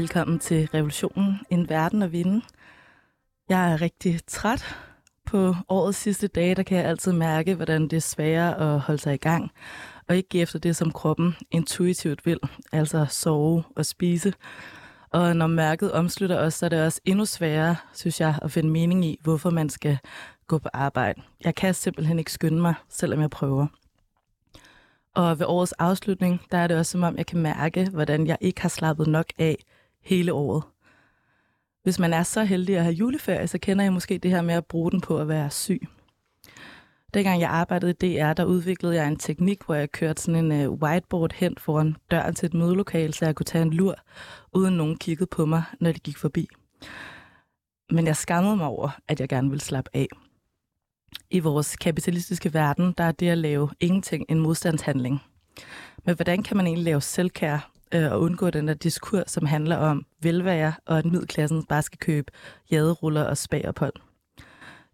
Velkommen til Revolutionen, en verden at vinde. Jeg er rigtig træt. På årets sidste dage, der kan jeg altid mærke, hvordan det er sværere at holde sig i gang, og ikke give efter det, som kroppen intuitivt vil, altså sove og spise. Og når mørket omslutter os, så er det også endnu sværere, synes jeg, at finde mening i, hvorfor man skal gå på arbejde. Jeg kan simpelthen ikke skynde mig, selvom jeg prøver. Og ved årets afslutning, der er det også som om, jeg kan mærke, hvordan jeg ikke har slappet nok af hele året. Hvis man er så heldig at have juleferie, så kender jeg måske det her med at bruge den på at være syg. Dengang jeg arbejdede i DR, der udviklede jeg en teknik, hvor jeg kørte sådan en øh, whiteboard hen foran døren til et mødelokale, så jeg kunne tage en lur, uden nogen kiggede på mig, når de gik forbi. Men jeg skammede mig over, at jeg gerne ville slappe af. I vores kapitalistiske verden, der er det at lave ingenting en modstandshandling. Men hvordan kan man egentlig lave selvkær øh, og undgå den der diskurs, som handler om velvære og at middelklassen bare skal købe jaderuller og spagerophold?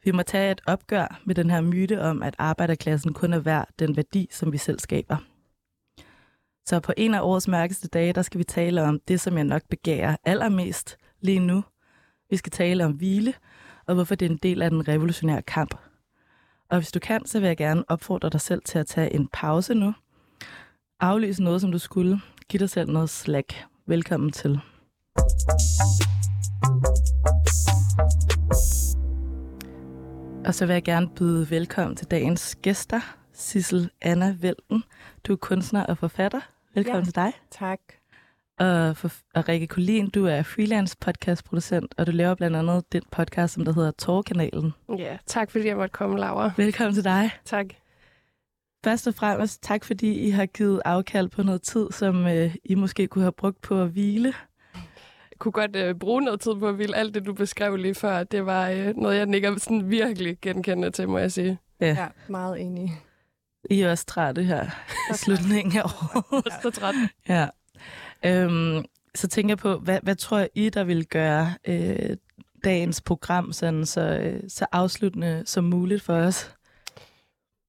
Vi må tage et opgør med den her myte om, at arbejderklassen kun er værd den værdi, som vi selv skaber. Så på en af årets mørkeste dage, der skal vi tale om det, som jeg nok begærer allermest lige nu. Vi skal tale om hvile, og hvorfor det er en del af den revolutionære kamp. Og hvis du kan, så vil jeg gerne opfordre dig selv til at tage en pause nu. Aflyse noget, som du skulle. Giv dig selv noget slack. Velkommen til. Og så vil jeg gerne byde velkommen til dagens gæster. Sissel Anna Velten. Du er kunstner og forfatter. Velkommen ja, til dig. Tak. Og, for, og Rikke Kolin, du er freelance podcastproducent, og du laver blandt andet den podcast, som der hedder Torkanalen. Ja, tak fordi jeg måtte komme, Laura. Velkommen til dig. Tak. Først og fremmest tak, fordi I har givet afkald på noget tid, som øh, I måske kunne have brugt på at hvile. Jeg kunne godt øh, bruge noget tid på at hvile. Alt det, du beskrev lige før, det var øh, noget, jeg nikker sådan virkelig genkendende til, må jeg sige. Ja, ja meget enig. I er også trætte her i slutningen af året. Ja. Så træt. Ja. Øhm, så tænker jeg på, hvad, hvad tror I, der vil gøre øh, dagens program sådan, så, øh, så afsluttende som muligt for os?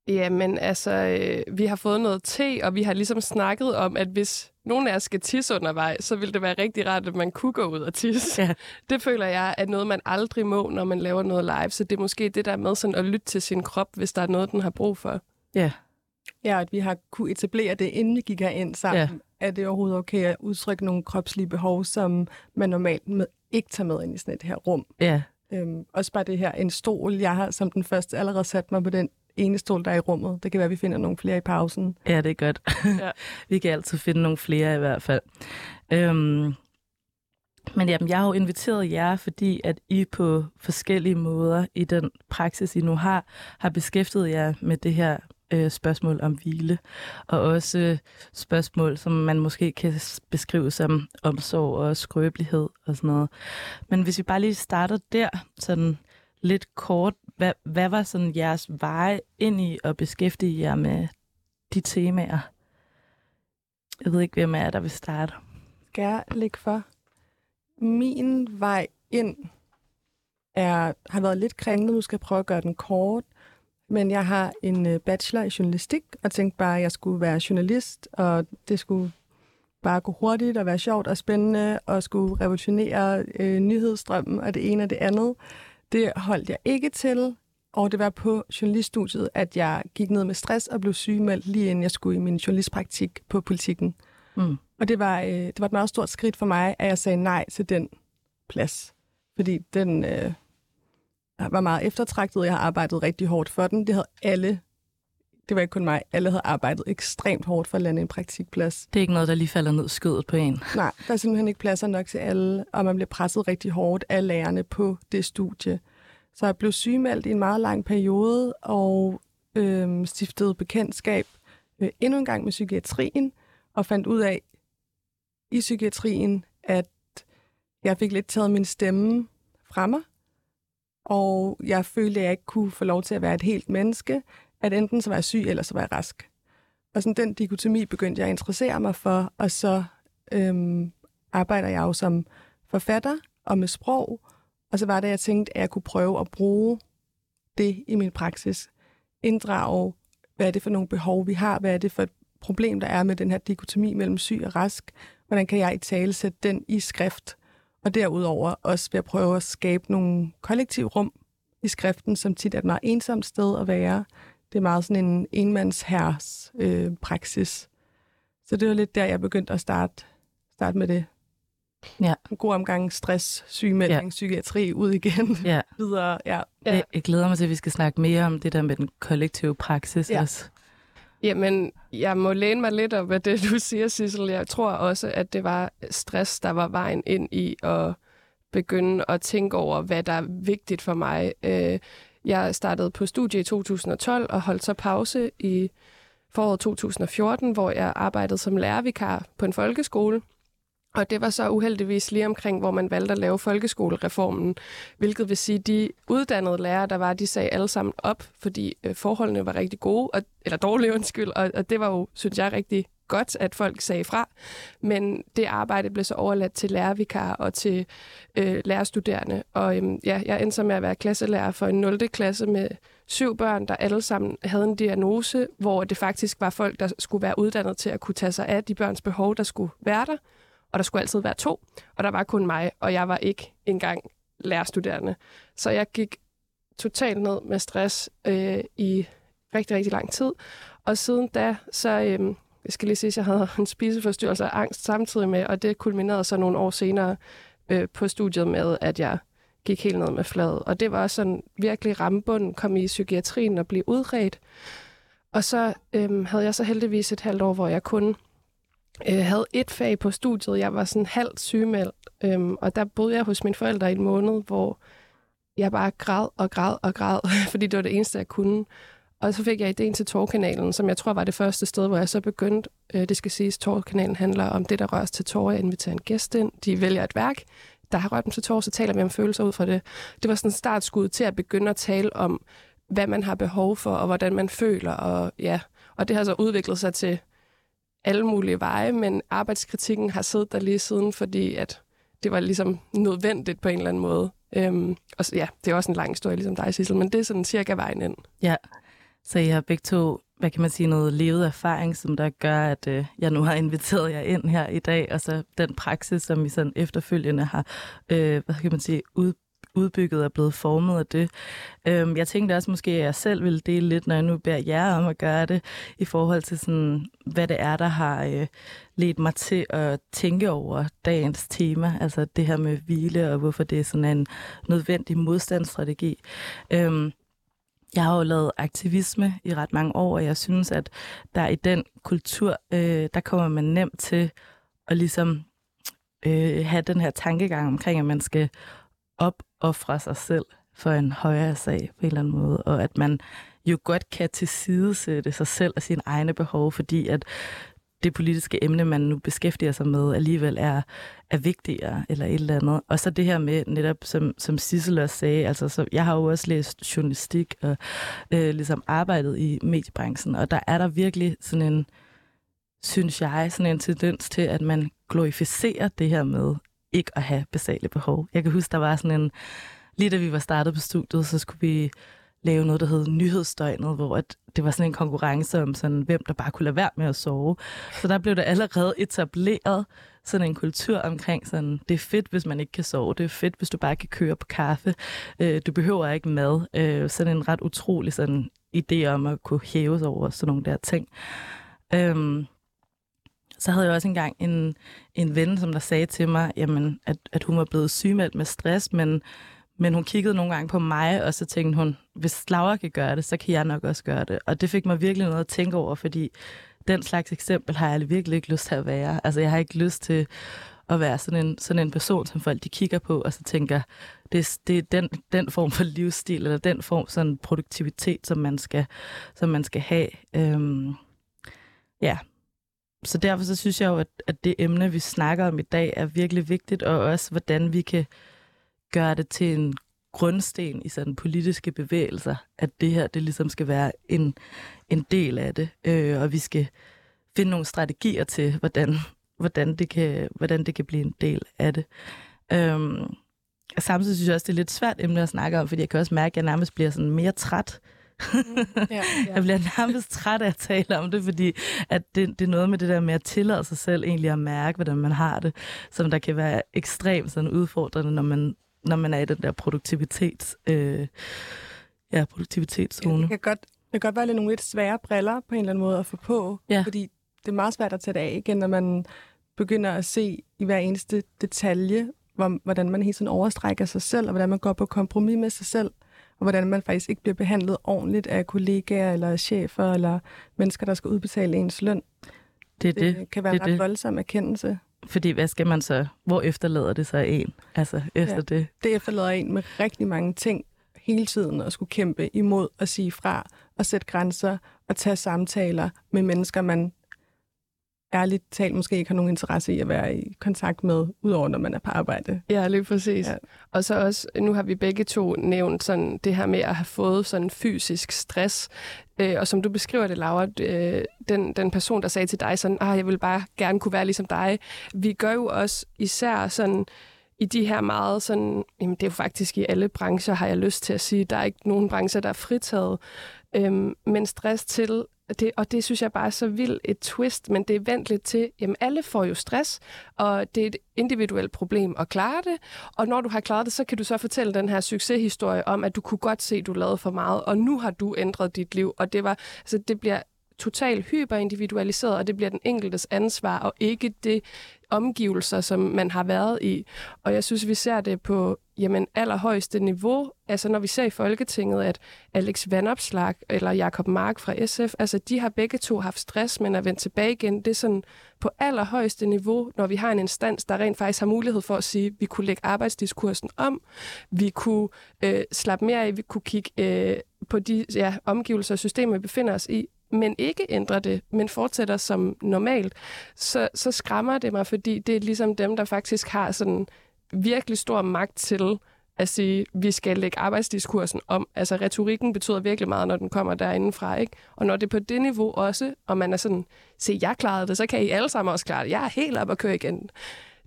Jamen, altså, øh, vi har fået noget te, og vi har ligesom snakket om, at hvis nogen af os skal tisse undervejs, så vil det være rigtig rart, at man kunne gå ud og tisse. Ja. Det føler jeg er noget, man aldrig må, når man laver noget live. Så det er måske det der med sådan at lytte til sin krop, hvis der er noget, den har brug for. Ja. Ja, at vi har kunne etablere det, inden vi gik herind sammen. Ja. Er det overhovedet okay at udtrykke nogle kropslige behov, som man normalt med, ikke tager med ind i sådan et her rum? Ja. Øhm, også bare det her, en stol. Jeg har som den første allerede sat mig på den ene stol, der er i rummet. Det kan være, at vi finder nogle flere i pausen. Ja, det er godt. Ja. vi kan altid finde nogle flere i hvert fald. Øhm, men jamen, jeg har jo inviteret jer, fordi at I på forskellige måder i den praksis, I nu har, har beskæftiget jer med det her øh, spørgsmål om hvile, og også øh, spørgsmål, som man måske kan beskrive som omsorg og skrøbelighed og sådan noget. Men hvis vi bare lige starter der, sådan lidt kort, hvad, hvad var sådan jeres veje ind i at beskæftige jer med de temaer? Jeg ved ikke, hvem er der vil starte. Skal jeg lægge for? Min vej ind er, har været lidt kringlet. Nu skal jeg prøve at gøre den kort. Men jeg har en øh, bachelor i journalistik, og tænkte bare, at jeg skulle være journalist, og det skulle bare gå hurtigt og være sjovt og spændende, og skulle revolutionere øh, nyhedsstrømmen og det ene og det andet. Det holdt jeg ikke til, og det var på journaliststudiet, at jeg gik ned med stress og blev sygemeldt lige inden jeg skulle i min journalistpraktik på politikken. Mm. Og det var, øh, det var et meget stort skridt for mig, at jeg sagde nej til den plads. Fordi den øh, var meget eftertragtet, jeg har arbejdet rigtig hårdt for den. Det havde alle, det var ikke kun mig, alle havde arbejdet ekstremt hårdt for at lande en praktikplads. Det er ikke noget, der lige falder ned skødet på en. Nej, der er simpelthen ikke pladser nok til alle, og man bliver presset rigtig hårdt af lærerne på det studie. Så jeg blev sygemeldt i en meget lang periode, og øh, stiftede bekendtskab øh, endnu en gang med psykiatrien, og fandt ud af i psykiatrien, at jeg fik lidt taget min stemme fra mig, og jeg følte, at jeg ikke kunne få lov til at være et helt menneske, at enten så var jeg syg, eller så var jeg rask. Og sådan den dikotomi begyndte jeg at interessere mig for, og så øhm, arbejder jeg jo som forfatter og med sprog, og så var det, jeg tænkte, at jeg kunne prøve at bruge det i min praksis. Inddrage, hvad er det for nogle behov, vi har, hvad er det for et problem, der er med den her dikotomi mellem syg og rask, hvordan kan jeg i tale sætte den i skrift? Og derudover også ved at prøve at skabe nogle kollektiv rum i skriften, som tit er et meget ensomt sted at være. Det er meget sådan en enmandsherres øh, praksis. Så det var lidt der, jeg begyndte at starte, starte med det. Ja. En god omgang stress, sygemelding, ja. psykiatri, ud igen, Ja. videre. Ja. Ja. Jeg, jeg glæder mig til, at vi skal snakke mere om det der med den kollektive praksis Ja. også. Jamen, jeg må læne mig lidt op af det, du siger, Sissel. Jeg tror også, at det var stress, der var vejen ind i at begynde at tænke over, hvad der er vigtigt for mig. Øh, jeg startede på studie i 2012 og holdt så pause i foråret 2014, hvor jeg arbejdede som lærervikar på en folkeskole. Og det var så uheldigvis lige omkring, hvor man valgte at lave folkeskolereformen, hvilket vil sige, de uddannede lærere, der var, de sagde alle sammen op, fordi øh, forholdene var rigtig gode, og, eller dårlige undskyld, og, og det var jo, synes jeg, rigtig godt, at folk sagde fra. Men det arbejde blev så overladt til lærervikar og til øh, lærerstuderende. Og øhm, ja, jeg endte så med at være klasselærer for en 0. klasse med syv børn, der alle sammen havde en diagnose, hvor det faktisk var folk, der skulle være uddannet til at kunne tage sig af de børns behov, der skulle være der. Og der skulle altid være to, og der var kun mig, og jeg var ikke engang lærerstuderende. Så jeg gik totalt ned med stress øh, i rigtig, rigtig lang tid. Og siden da, så øh, jeg skal lige sige, at jeg havde en spiseforstyrrelse og angst samtidig med, og det kulminerede så nogle år senere øh, på studiet med, at jeg gik helt ned med fladet. Og det var også sådan virkelig rammebunden, kom i psykiatrien og blev udredt. Og så øhm, havde jeg så heldigvis et halvt år, hvor jeg kun øh, havde et fag på studiet. Jeg var sådan halvt sygemeldt, øhm, og der boede jeg hos mine forældre i en måned, hvor jeg bare græd og græd og græd, fordi det var det eneste, jeg kunne. Og så fik jeg ideen til Torkanalen, som jeg tror var det første sted, hvor jeg så begyndte. Øh, det skal siges, Torkanalen handler om det, der røres til tårer. Jeg inviterer en gæst ind. De vælger et værk, der har rørt dem til tårer, så taler vi om følelser ud fra det. Det var sådan en startskud til at begynde at tale om, hvad man har behov for, og hvordan man føler. Og, ja. og det har så udviklet sig til alle mulige veje, men arbejdskritikken har siddet der lige siden, fordi at det var ligesom nødvendigt på en eller anden måde. Øhm, og så, ja, det er også en lang historie, ligesom dig, Sissel, men det er sådan cirka vejen ind. Ja, så I har begge to, hvad kan man sige, noget levet erfaring, som der gør, at øh, jeg nu har inviteret jer ind her i dag, og så den praksis, som I sådan efterfølgende har, øh, hvad kan man sige, ud, udbygget og blevet formet af det. Øhm, jeg tænkte også måske, at jeg selv ville dele lidt, når jeg nu beder jer om at gøre det, i forhold til sådan, hvad det er, der har øh, ledt mig til at tænke over dagens tema, altså det her med hvile, og hvorfor det er sådan en nødvendig modstandsstrategi. Øhm, jeg har jo lavet aktivisme i ret mange år, og jeg synes, at der i den kultur, øh, der kommer man nemt til at ligesom øh, have den her tankegang omkring, at man skal opoffre sig selv for en højere sag på en eller anden måde, og at man jo godt kan tilsidesætte sig selv og sine egne behov, fordi at det politiske emne, man nu beskæftiger sig med, alligevel er, er vigtigere eller et eller andet. Og så det her med netop, som, som Sissel også sagde, altså så jeg har jo også læst journalistik og øh, ligesom arbejdet i mediebranchen, og der er der virkelig sådan en, synes jeg, sådan en tendens til, at man glorificerer det her med ikke at have basale behov. Jeg kan huske, der var sådan en, lige da vi var startet på studiet, så skulle vi lave noget, der hed Nyhedsdøgnet, hvor at det var sådan en konkurrence om, sådan, hvem der bare kunne lade være med at sove. Så der blev der allerede etableret sådan en kultur omkring, sådan, det er fedt, hvis man ikke kan sove, det er fedt, hvis du bare kan køre på kaffe, øh, du behøver ikke mad. Øh, sådan en ret utrolig sådan, idé om at kunne hæve sig over sådan nogle der ting. Øhm, så havde jeg også engang en, en ven, som der sagde til mig, jamen, at, at hun var blevet sygemeldt med stress, men men hun kiggede nogle gange på mig, og så tænkte hun, hvis Laura kan gøre det, så kan jeg nok også gøre det. Og det fik mig virkelig noget at tænke over, fordi den slags eksempel har jeg virkelig ikke lyst til at være. Altså, jeg har ikke lyst til at være sådan en, sådan en person, som folk de kigger på, og så tænker, det, det er den, den form for livsstil, eller den form sådan produktivitet, som man skal, som man skal have. Øhm, ja, så derfor så synes jeg jo, at, at det emne, vi snakker om i dag, er virkelig vigtigt, og også hvordan vi kan gøre det til en grundsten i sådan politiske bevægelser, at det her, det ligesom skal være en, en del af det, øh, og vi skal finde nogle strategier til, hvordan, hvordan, det, kan, hvordan det kan blive en del af det. Øhm, samtidig synes jeg også, det er lidt svært emne at snakke om, fordi jeg kan også mærke, at jeg nærmest bliver sådan mere træt ja, ja. Jeg bliver nærmest træt af at tale om det, fordi at det, det er noget med det der med at tillade sig selv egentlig at mærke, hvordan man har det, som der kan være ekstremt sådan udfordrende, når man, når man er i den der produktivitets, øh, ja, produktivitetszone. Ja, det kan godt det kan godt være lidt nogle lidt svære briller på en eller anden måde at få på, ja. fordi det er meget svært at tage det af igen, når man begynder at se i hver eneste detalje, hvordan man hele tiden overstrækker sig selv, og hvordan man går på kompromis med sig selv, og hvordan man faktisk ikke bliver behandlet ordentligt af kollegaer eller chefer eller mennesker, der skal udbetale ens løn. Det, er det, det kan være det, en ret det. voldsom erkendelse. Fordi hvad skal man så? Hvor efterlader det sig en? Altså efter ja, det? Det efterlader en med rigtig mange ting hele tiden at skulle kæmpe imod og sige fra og sætte grænser og tage samtaler med mennesker, man ærligt talt måske ikke har nogen interesse i at være i kontakt med, udover når man er på arbejde. Ja, lige præcis. Ja. Og så også, nu har vi begge to nævnt sådan det her med at have fået sådan fysisk stress. Øh, og som du beskriver det, Laura, øh, den, den person, der sagde til dig sådan, ah, jeg vil bare gerne kunne være ligesom dig. Vi gør jo også især sådan, i de her meget sådan, jamen det er jo faktisk i alle brancher, har jeg lyst til at sige, der er ikke nogen brancher, der er fritaget, øhm, men stress til det, og det synes jeg bare er så vildt et twist, men det er vendt lidt til, jamen alle får jo stress, og det er et individuelt problem at klare det, og når du har klaret det, så kan du så fortælle den her succeshistorie om, at du kunne godt se, at du lavede for meget, og nu har du ændret dit liv, og det var, altså det bliver totalt hyperindividualiseret, og det bliver den enkeltes ansvar, og ikke det omgivelser, som man har været i. Og jeg synes, vi ser det på jamen, allerhøjeste niveau. Altså når vi ser i Folketinget, at Alex Vandopslag eller Jakob Mark fra SF, altså de har begge to haft stress, men er vendt tilbage igen. Det er sådan på allerhøjeste niveau, når vi har en instans, der rent faktisk har mulighed for at sige, at vi kunne lægge arbejdsdiskursen om, vi kunne øh, slappe mere af, vi kunne kigge øh, på de ja, omgivelser og systemer, vi befinder os i, men ikke ændrer det, men fortsætter som normalt, så, så skræmmer det mig, fordi det er ligesom dem, der faktisk har sådan virkelig stor magt til at sige, vi skal lægge arbejdsdiskursen om. Altså retorikken betyder virkelig meget, når den kommer derindefra, ikke? Og når det er på det niveau også, og man er sådan, se, jeg klarede det, så kan I alle sammen også klare det. Jeg er helt op at køre igen.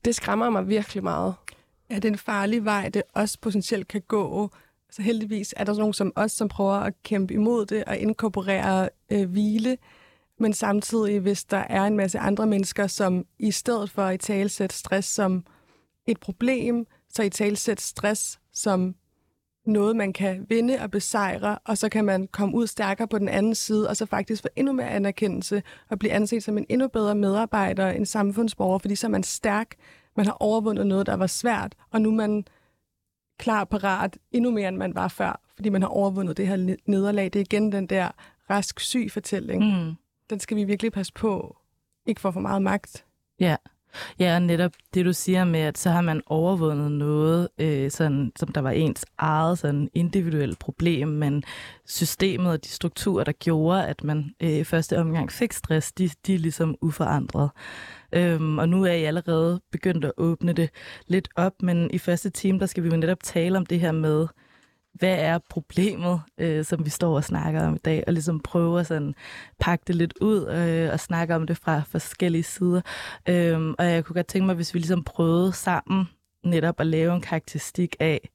Det skræmmer mig virkelig meget. Er det en farlig vej, det også potentielt kan gå, så heldigvis er der nogen som os, som prøver at kæmpe imod det og inkorporere øh, hvile. Men samtidig, hvis der er en masse andre mennesker, som i stedet for at i stress som et problem, så i sætte stress som noget, man kan vinde og besejre, og så kan man komme ud stærkere på den anden side, og så faktisk få endnu mere anerkendelse og blive anset som en endnu bedre medarbejder, en samfundsborger, fordi så er man stærk, man har overvundet noget, der var svært, og nu er man klar parat endnu mere, end man var før, fordi man har overvundet det her nederlag. Det er igen den der rask-syg fortælling. Mm. Den skal vi virkelig passe på, ikke for for meget magt. Ja. Ja, og netop det, du siger med, at så har man overvundet noget, øh, sådan, som der var ens eget sådan individuelle problem, men systemet og de strukturer, der gjorde, at man øh, første omgang fik stress, de, de er ligesom uforandret. Øhm, og nu er I allerede begyndt at åbne det lidt op, men i første time, der skal vi jo netop tale om det her med, hvad er problemet, øh, som vi står og snakker om i dag, og ligesom prøve at sådan pakke det lidt ud øh, og snakke om det fra forskellige sider. Øhm, og jeg kunne godt tænke mig, hvis vi ligesom prøvede sammen netop at lave en karakteristik af,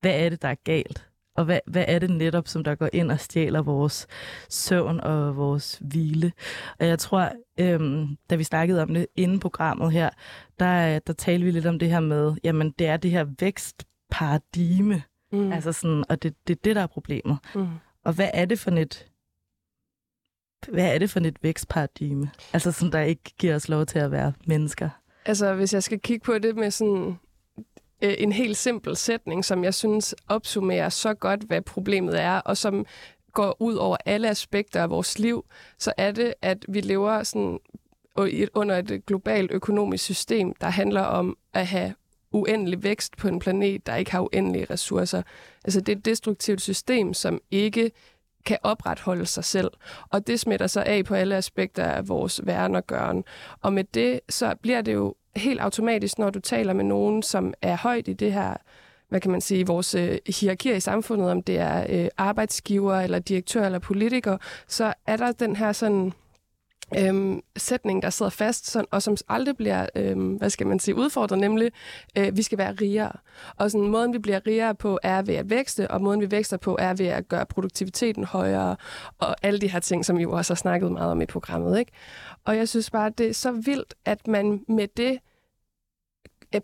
hvad er det, der er galt? Og hvad, hvad er det netop, som der går ind og stjæler vores søvn og vores hvile? Og jeg tror, øhm, da vi snakkede om det inden programmet her, der, der talte vi lidt om det her med, jamen det er det her vækstparadigme, mm. altså sådan, og det, det er det, der er problemet. Mm. Og hvad er det for et hvad er det for et vækstparadigme? Altså som der ikke giver os lov til at være mennesker. Altså hvis jeg skal kigge på det med sådan øh, en helt simpel sætning, som jeg synes opsummerer så godt, hvad problemet er, og som går ud over alle aspekter af vores liv, så er det, at vi lever sådan under et globalt økonomisk system, der handler om at have uendelig vækst på en planet, der ikke har uendelige ressourcer. Altså det er et destruktivt system, som ikke kan opretholde sig selv. Og det smitter sig af på alle aspekter af vores væren og gøren. Og med det, så bliver det jo helt automatisk, når du taler med nogen, som er højt i det her, hvad kan man sige, vores øh, hierarkier i samfundet, om det er øh, arbejdsgiver eller direktør eller politiker, så er der den her sådan øhm, sætning, der sidder fast, sådan, og som aldrig bliver, øhm, hvad skal man sige, udfordret, nemlig, øh, vi skal være rigere. Og sådan, måden, vi bliver rigere på, er ved at vækste, og måden, vi vækster på, er ved at gøre produktiviteten højere, og alle de her ting, som vi jo også har snakket meget om i programmet. Ikke? Og jeg synes bare, det er så vildt, at man med det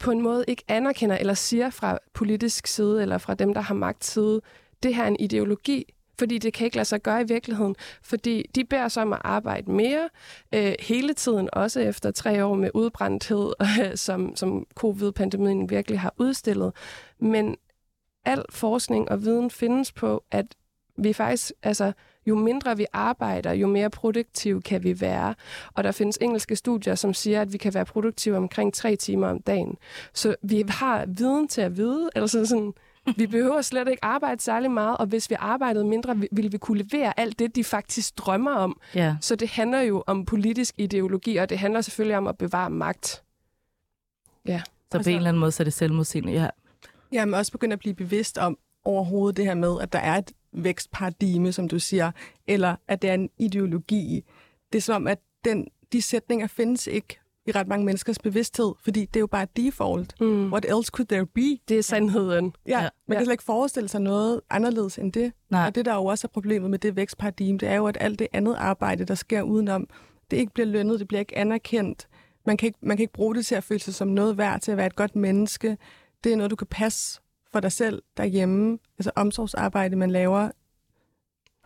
på en måde ikke anerkender eller siger fra politisk side, eller fra dem, der har magt side, det her er en ideologi, fordi det kan ikke lade sig gøre i virkeligheden. Fordi de beder sig om at arbejde mere øh, hele tiden, også efter tre år med udbrændthed, øh, som, som covid-pandemien virkelig har udstillet. Men al forskning og viden findes på, at vi faktisk, altså, jo mindre vi arbejder, jo mere produktive kan vi være. Og der findes engelske studier, som siger, at vi kan være produktive omkring tre timer om dagen. Så vi har viden til at vide, eller sådan, sådan vi behøver slet ikke arbejde særlig meget, og hvis vi arbejdede mindre, ville vi kunne levere alt det, de faktisk drømmer om. Ja. Så det handler jo om politisk ideologi, og det handler selvfølgelig om at bevare magt. Ja. Så på en eller anden måde, så er det selvmodsigende, ja. Ja, men også begynde at blive bevidst om overhovedet det her med, at der er et vækstparadigme, som du siger, eller at det er en ideologi. Det er som om, at den, de sætninger findes ikke i ret mange menneskers bevidsthed, fordi det er jo bare default. Mm. What else could there be? Det er sandheden. Ja, Ja. man kan slet ikke forestille sig noget anderledes end det. Nej. Og det, der jo også er problemet med det vækstparadigme, det er jo, at alt det andet arbejde, der sker udenom, det ikke bliver lønnet, det bliver ikke anerkendt. Man kan ikke, man kan ikke bruge det til at føle sig som noget værd, til at være et godt menneske. Det er noget, du kan passe for dig selv derhjemme. Altså omsorgsarbejde, man laver.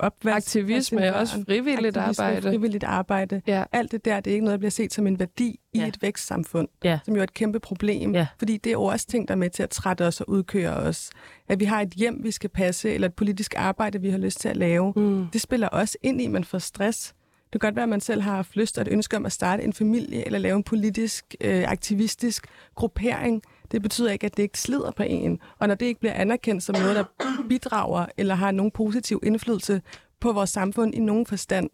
Opvask Aktivisme, også børn, frivilligt aktivisme, arbejde. frivilligt arbejde. Ja. Alt det der, det er ikke noget, der bliver set som en værdi i Ja. et vækstsamfund, Ja. som jo er et kæmpe problem. Ja. Fordi det er jo også ting, der er med til at trætte os og udkøre os. At vi har et hjem, vi skal passe, eller et politisk arbejde, vi har lyst til at lave. Mm. Det spiller også ind i, at man får stress. Det kan godt være, at man selv har haft lyst og et ønske om at starte en familie, eller lave en politisk, øh, aktivistisk gruppering. Det betyder ikke, at det ikke slider på en. Og når det ikke bliver anerkendt som noget, der bidrager eller har nogen positiv indflydelse på vores samfund i nogen forstand,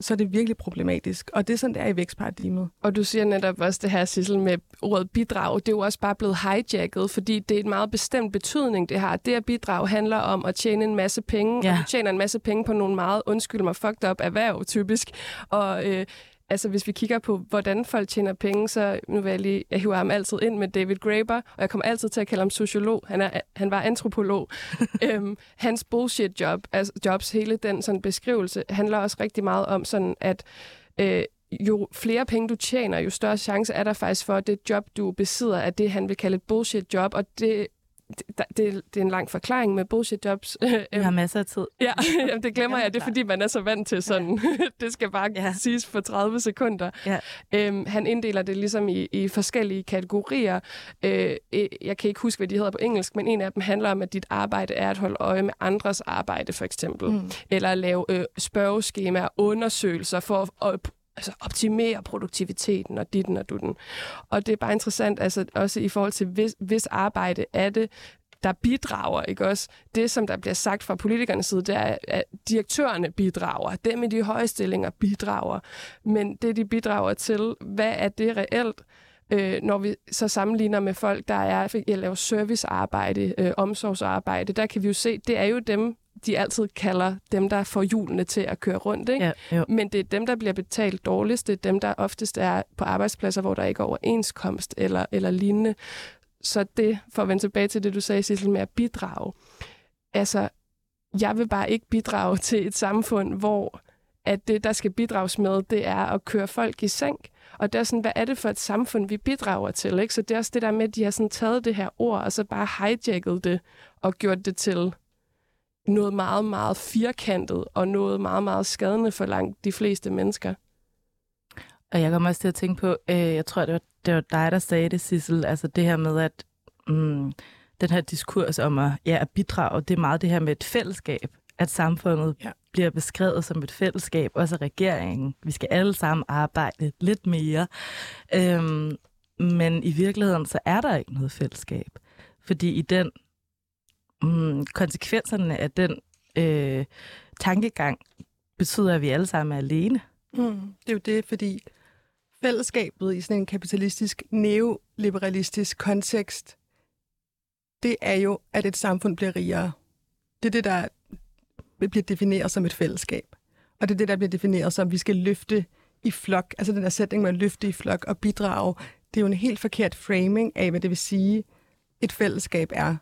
så er det virkelig problematisk. Og det er sådan, det er i vækstparadigmet. Og du siger netop også det her, Sissel, med ordet bidrag. Det er jo også bare blevet hijacket, fordi det er en meget bestemt betydning, det har. Det at bidrag handler om at tjene en masse penge, Ja. og du tjener en masse penge på nogle meget, undskyld mig, fucked up erhverv, typisk. Og øh, altså, hvis vi kigger på, hvordan folk tjener penge, så nu vil jeg lige, jeg hiver ham altid ind med David Graeber, og jeg kommer altid til at kalde ham sociolog. Han, er, han var antropolog. øhm, hans bullshit job, altså jobs, hele den sådan beskrivelse, handler også rigtig meget om sådan, at øh, jo flere penge du tjener, jo større chance er der faktisk for, at det job, du besidder, er det, han vil kalde et bullshit job, og det, det, det, det er en lang forklaring med bullshit jobs. Vi har masser af tid. Ja, jamen, det glemmer jeg. Det er, fordi man er så vant til sådan. det skal bare Ja. ja. siges på 30 sekunder. Ja. Øhm, han inddeler det ligesom i, i forskellige kategorier. Øh, øh, jeg kan ikke huske, hvad de hedder på engelsk, men en af dem handler om, at dit arbejde er at holde øje med andres arbejde, for eksempel. Mm. Eller at lave øh, spørgeskemaer, undersøgelser for at altså optimere produktiviteten og ditten og dutten. Og det er bare interessant, altså også i forhold til, hvis, hvis arbejde er det, der bidrager, ikke også? Det, som der bliver sagt fra politikernes side, det er, at direktørerne bidrager. Dem i de høje stillinger bidrager. Men det, de bidrager til, hvad er det reelt? Øh, når vi så sammenligner med folk, der er jeg laver servicearbejde, øh, omsorgsarbejde, der kan vi jo se, det er jo dem, de altid kalder dem, der får hjulene til at køre rundt. Ikke? Ja, jo. Men det er dem, der bliver betalt dårligst. Det er dem, der oftest er på arbejdspladser, hvor der ikke er overenskomst eller, eller lignende. Så det, for at vende tilbage til det, du sagde, Sissel, med at bidrage. Altså, jeg vil bare ikke bidrage til et samfund, hvor at det, der skal bidrages med, det er at køre folk i seng. Og det er sådan, hvad er det for et samfund, vi bidrager til? Ikke? Så det er også det der med, at de har sådan taget det her ord, og så bare hijacket det, og gjort det til noget meget, meget firkantet, og noget meget, meget skadende for langt de fleste mennesker. Og jeg kommer også til at tænke på, øh, jeg tror, det var, det var dig, der sagde det, Sissel, altså det her med, at mm, den her diskurs om at, ja, at bidrage, det er meget det her med et fællesskab, at samfundet Ja. bliver beskrevet som et fællesskab, også regeringen. Vi skal alle sammen arbejde lidt mere. Øhm, men i virkeligheden, så er der ikke noget fællesskab. Fordi i den mm, konsekvenserne af den øh, tankegang betyder, at vi alle sammen er alene. Mm. Det er jo det, fordi fællesskabet i sådan en kapitalistisk, neoliberalistisk kontekst, det er jo, at et samfund bliver rigere. Det er det, der bliver defineret som et fællesskab. Og det er det, der bliver defineret som, at vi skal løfte i flok. Altså den der sætning med at løfte i flok og bidrage. Det er jo en helt forkert framing af, hvad det vil sige, et fællesskab er.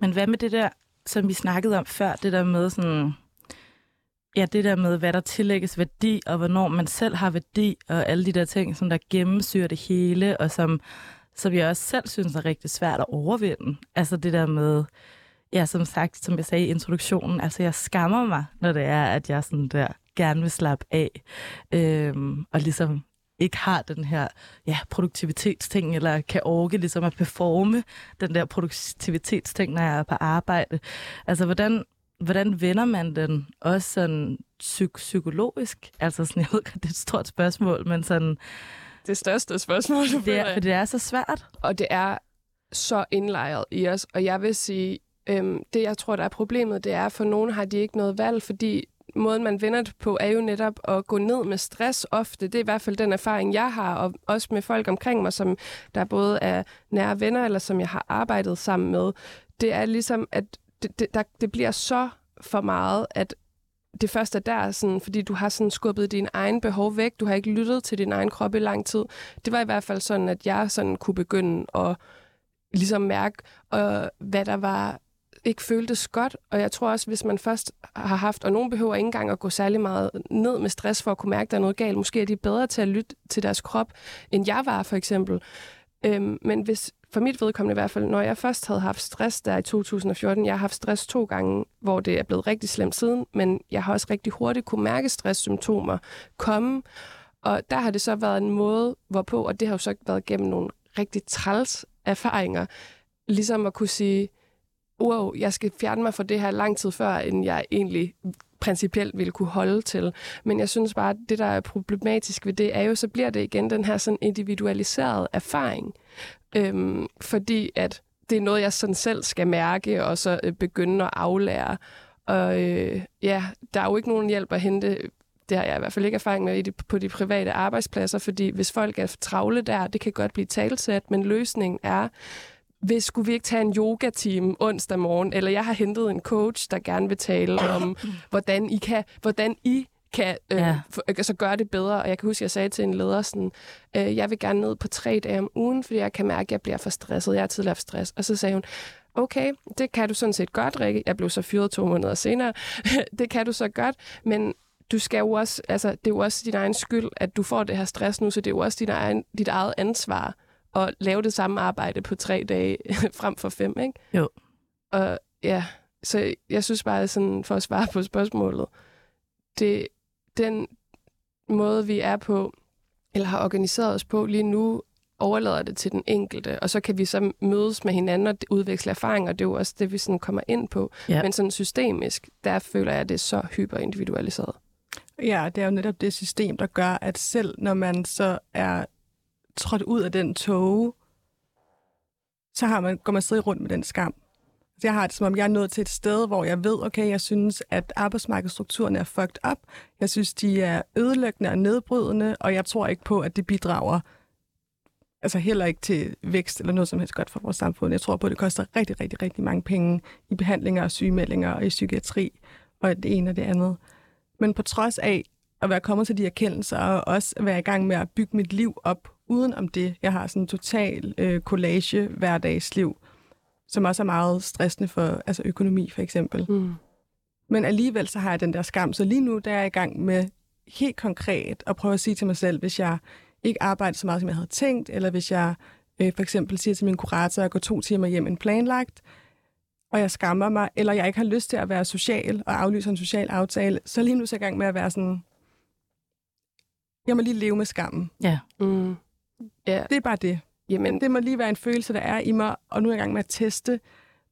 Men hvad med det der, som vi snakkede om før, det der med sådan, ja, det der med, hvad der tillægges værdi, og hvornår man selv har værdi, og alle de der ting, som der gennemsyrer det hele, og som, som jeg også selv synes er rigtig svært at overvinde. Altså det der med, ja, som sagt, som jeg sagde i introduktionen, altså jeg skammer mig, når det er, at jeg sådan der gerne vil slappe af, øhm, og ligesom ikke har den her ja, produktivitetsting, eller kan orke ligesom at performe den der produktivitetsting, når jeg er på arbejde. Altså, hvordan, hvordan vender man den også sådan psyk- psykologisk? Altså, sådan, jeg ved godt, det er et stort spørgsmål, men sådan... Det største spørgsmål, du det er, for det er så svært. Og det er så indlejret i os, og jeg vil sige, øhm, det jeg tror, der er problemet, det er, for nogen har de ikke noget valg, fordi måden, man vender det på, er jo netop at gå ned med stress ofte. Det er i hvert fald den erfaring, jeg har, og også med folk omkring mig, som der både er nære venner, eller som jeg har arbejdet sammen med. Det er ligesom, at det, det, der, det bliver så for meget, at det første er der, sådan, fordi du har sådan skubbet din egen behov væk. Du har ikke lyttet til din egen krop i lang tid. Det var i hvert fald sådan, at jeg sådan kunne begynde at ligesom mærke, øh, hvad der var ikke føltes godt, og jeg tror også, hvis man først har haft, og nogen behøver ikke engang at gå særlig meget ned med stress for at kunne mærke, at der er noget galt. Måske er de bedre til at lytte til deres krop, end jeg var for eksempel. Øhm, men hvis, for mit vedkommende i hvert fald, når jeg først havde haft stress der i 2014, jeg har haft stress to gange, hvor det er blevet rigtig slemt siden, men jeg har også rigtig hurtigt kunne mærke stresssymptomer komme, og der har det så været en måde, hvorpå, og det har jo så været gennem nogle rigtig træls erfaringer, ligesom at kunne sige, wow, jeg skal fjerne mig fra det her lang tid før, end jeg egentlig principielt ville kunne holde til. Men jeg synes bare, at det, der er problematisk ved det, er jo, så bliver det igen den her sådan individualiserede erfaring. Øhm, fordi at det er noget, jeg sådan selv skal mærke, og så øh, begynde at aflære. Og øh, ja, der er jo ikke nogen hjælp at hente det har jeg i hvert fald ikke erfaring med i de, på de private arbejdspladser, fordi hvis folk er travle der, det kan godt blive talsat, men løsningen er, hvis skulle vi ikke tage en yoga-team onsdag morgen, eller jeg har hentet en coach, der gerne vil tale om, hvordan I kan, hvordan I kan øh, ja. for, altså gøre det bedre. Og jeg kan huske, jeg sagde til en leder sådan, øh, jeg vil gerne ned på tre dage om ugen, fordi jeg kan mærke, at jeg bliver for stresset. Jeg er tidligere for stress. Og så sagde hun, okay, det kan du sådan set godt, Rikke. Jeg blev så fyret to måneder senere. det kan du så godt, men du skal jo også, altså, det er jo også din egen skyld, at du får det her stress nu, så det er jo også din egen, dit eget ansvar at lave det samme arbejde på tre dage frem for fem, ikke? Jo. Og ja, så jeg synes bare, sådan, for at svare på spørgsmålet, det, den måde, vi er på, eller har organiseret os på lige nu, overlader det til den enkelte, og så kan vi så mødes med hinanden og udveksle erfaringer, det er jo også det, vi sådan kommer ind på. Ja. Men sådan systemisk, der føler jeg, at det er så hyperindividualiseret. Ja, det er jo netop det system, der gør, at selv når man så er trådt ud af den tåge, så har man, går man stadig rundt med den skam. Så jeg har det, som om jeg er nået til et sted, hvor jeg ved, okay, jeg synes, at arbejdsmarkedsstrukturen er fucked up. Jeg synes, de er ødelæggende og nedbrydende, og jeg tror ikke på, at det bidrager altså heller ikke til vækst eller noget som helst godt for vores samfund. Jeg tror på, at det koster rigtig, rigtig, rigtig mange penge i behandlinger og sygemeldinger og i psykiatri og det ene og det andet. Men på trods af at være kommet til de erkendelser og også være i gang med at bygge mit liv op uden om det. Jeg har sådan en total øh, collage hverdagsliv, som også er meget stressende for altså økonomi for eksempel. Mm. Men alligevel så har jeg den der skam. Så lige nu der er jeg i gang med helt konkret at prøve at sige til mig selv, hvis jeg ikke arbejder så meget, som jeg havde tænkt, eller hvis jeg øh, for eksempel siger til min kurator, at jeg går to timer hjem end planlagt, og jeg skammer mig, eller jeg ikke har lyst til at være social og aflyse en social aftale, så lige nu så er jeg i gang med at være sådan, jeg må lige leve med skammen. Ja. Mm. Ja. Det er bare det. Jamen. Det må lige være en følelse, der er i mig, og nu er jeg i gang med at teste,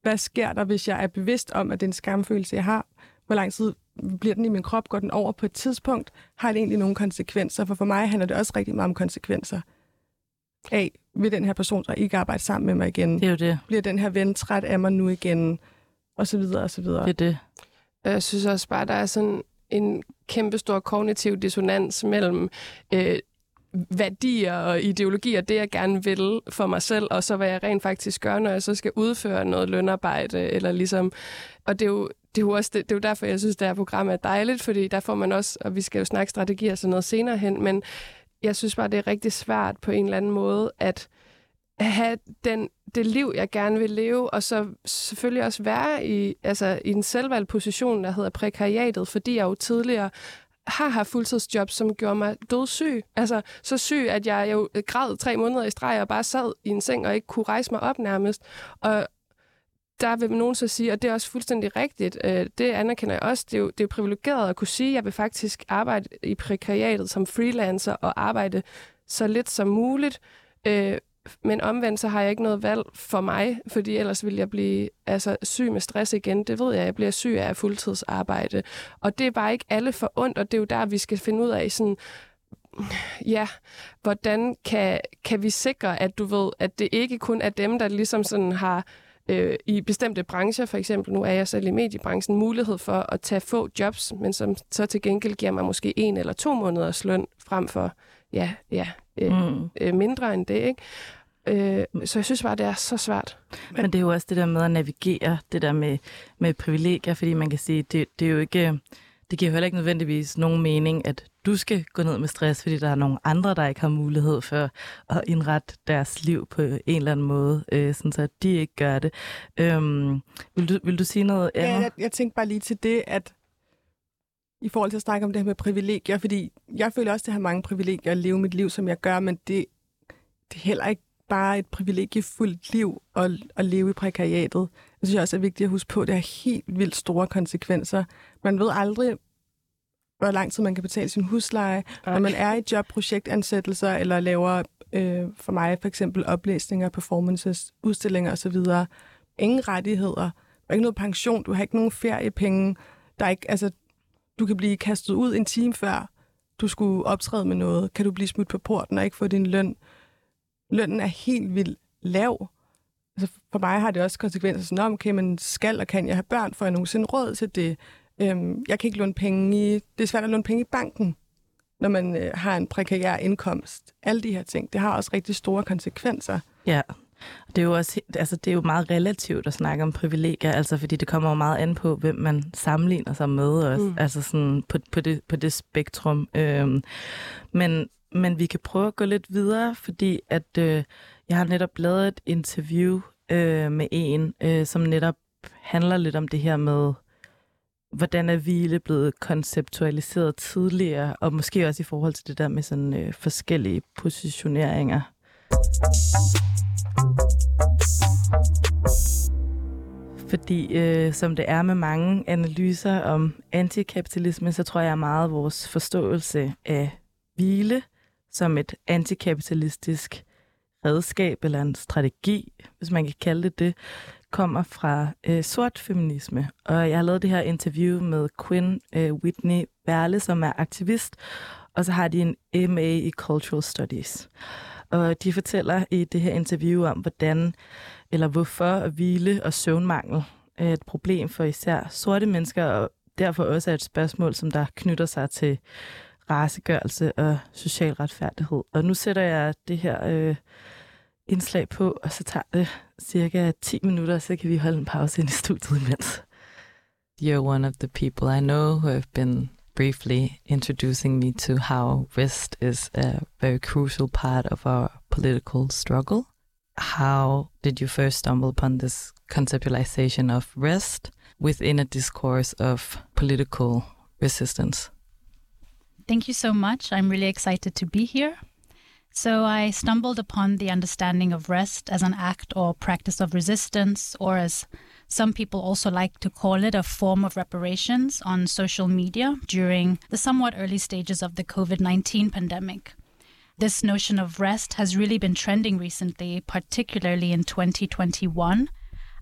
hvad sker der, hvis jeg er bevidst om, at det er en skamfølelse, jeg har? Hvor lang tid bliver den i min krop? Går den over på et tidspunkt? Har det egentlig nogle konsekvenser? For for mig handler det også rigtig meget om konsekvenser. Af, vil den her person så ikke arbejde sammen med mig igen? Det er jo det. Bliver den her ven træt af mig nu igen? Og så videre, og så videre. Det er det. Jeg synes også bare, der er sådan en kæmpestor kognitiv dissonans mellem øh, værdier og ideologier, det jeg gerne vil for mig selv, og så hvad jeg rent faktisk gør, når jeg så skal udføre noget lønarbejde, eller ligesom, og det er jo, det er jo også det, det er jo derfor, jeg synes, det her program er dejligt, fordi der får man også, og vi skal jo snakke strategi og sådan noget senere hen, men jeg synes bare, det er rigtig svært på en eller anden måde, at have den, det liv, jeg gerne vil leve, og så selvfølgelig også være i, altså, i en selvvalgt position, der hedder prekariatet, fordi jeg jo tidligere har haft fuldtidsjob, som gjorde mig dødssyg. Altså så syg, at jeg jo øh, græd tre måneder i streg og bare sad i en seng og ikke kunne rejse mig op nærmest. Og der vil nogen så sige, og det er også fuldstændig rigtigt, øh, det anerkender jeg også, det er jo, det er jo privilegeret at kunne sige, at jeg vil faktisk arbejde i prekariatet som freelancer og arbejde så lidt som muligt, øh, men omvendt så har jeg ikke noget valg for mig, fordi ellers vil jeg blive altså, syg med stress igen. Det ved jeg, jeg bliver syg af fuldtidsarbejde. Og det er bare ikke alle for ondt, og det er jo der, vi skal finde ud af sådan, ja, hvordan kan, kan vi sikre, at du ved, at det ikke kun er dem, der ligesom sådan har øh, i bestemte brancher, for eksempel nu er jeg selv i mediebranchen, mulighed for at tage få jobs, men som så til gengæld giver mig måske en eller to måneders løn frem for ja, ja, øh, mm. øh, mindre end det. Ikke? Øh, så jeg synes bare, det er så svært. Men det er jo også det der med at navigere, det der med, med privilegier, fordi man kan sige, det, det er jo ikke, det giver jo heller ikke nødvendigvis nogen mening, at du skal gå ned med stress, fordi der er nogle andre, der ikke har mulighed for at indrette deres liv på en eller anden måde, øh, sådan så de ikke gør det. Øhm, vil, du, vil du sige noget, Emma? Ja, jeg, jeg tænkte bare lige til det, at i forhold til at snakke om det her med privilegier, fordi jeg føler også, at jeg har mange privilegier at leve mit liv, som jeg gør, men det, det er heller ikke bare et privilegiefuldt liv at, at leve i prekariatet. Jeg synes også er vigtigt at huske på, det har helt vildt store konsekvenser. Man ved aldrig, hvor lang tid man kan betale sin husleje, okay. når man er i jobprojektansættelser eller laver øh, for mig for eksempel oplæsninger, performances, udstillinger osv. Ingen rettigheder. Der er ikke noget pension, du har ikke nogen feriepenge. Der er ikke, altså, du kan blive kastet ud en time før du skulle optræde med noget. Kan du blive smidt på porten og ikke få din løn? Lønnen er helt vildt lav. Altså for mig har det også konsekvenser sådan, okay, men skal og kan jeg have børn, for jeg nogensinde råd til det? Øhm, jeg kan ikke låne penge i... Det er svært at låne penge i banken, når man øh, har en prekær indkomst. Alle de her ting, det har også rigtig store konsekvenser. Ja, det er jo også altså, det er jo meget relativt at snakke om privilegier, altså fordi det kommer jo meget an på, hvem man sammenligner sig med også, mm. altså sådan på, på, det, på det spektrum. Øhm, men, men vi kan prøve at gå lidt videre, fordi at øh, jeg har netop lavet et interview øh, med en, øh, som netop handler lidt om det her med, hvordan er hvile blevet konceptualiseret tidligere, og måske også i forhold til det der med sådan øh, forskellige positioneringer. Fordi øh, som det er med mange analyser om antikapitalisme, så tror jeg meget, at vores forståelse af hvile som et antikapitalistisk redskab eller en strategi, hvis man kan kalde det det, kommer fra øh, sort feminisme. Og jeg har lavet det her interview med Quinn øh, Whitney Berle, som er aktivist, og så har de en MA i Cultural Studies. Og de fortæller i det her interview om, hvordan eller hvorfor hvile og søvnmangel er et problem for især sorte mennesker, og derfor også er et spørgsmål, som der knytter sig til racegørelse og social retfærdighed. Og nu sætter jeg det her øh, indslag på, og så tager det cirka 10 minutter, så kan vi holde en pause ind i studiet imens. You're one of the people I know who have been briefly introducing me to how rest is a very crucial part of our political struggle. How did you first stumble upon this conceptualization of rest within a discourse of political resistance? Thank you so much. I'm really excited to be here. So, I stumbled upon the understanding of rest as an act or practice of resistance, or as some people also like to call it, a form of reparations on social media during the somewhat early stages of the COVID 19 pandemic. This notion of rest has really been trending recently, particularly in 2021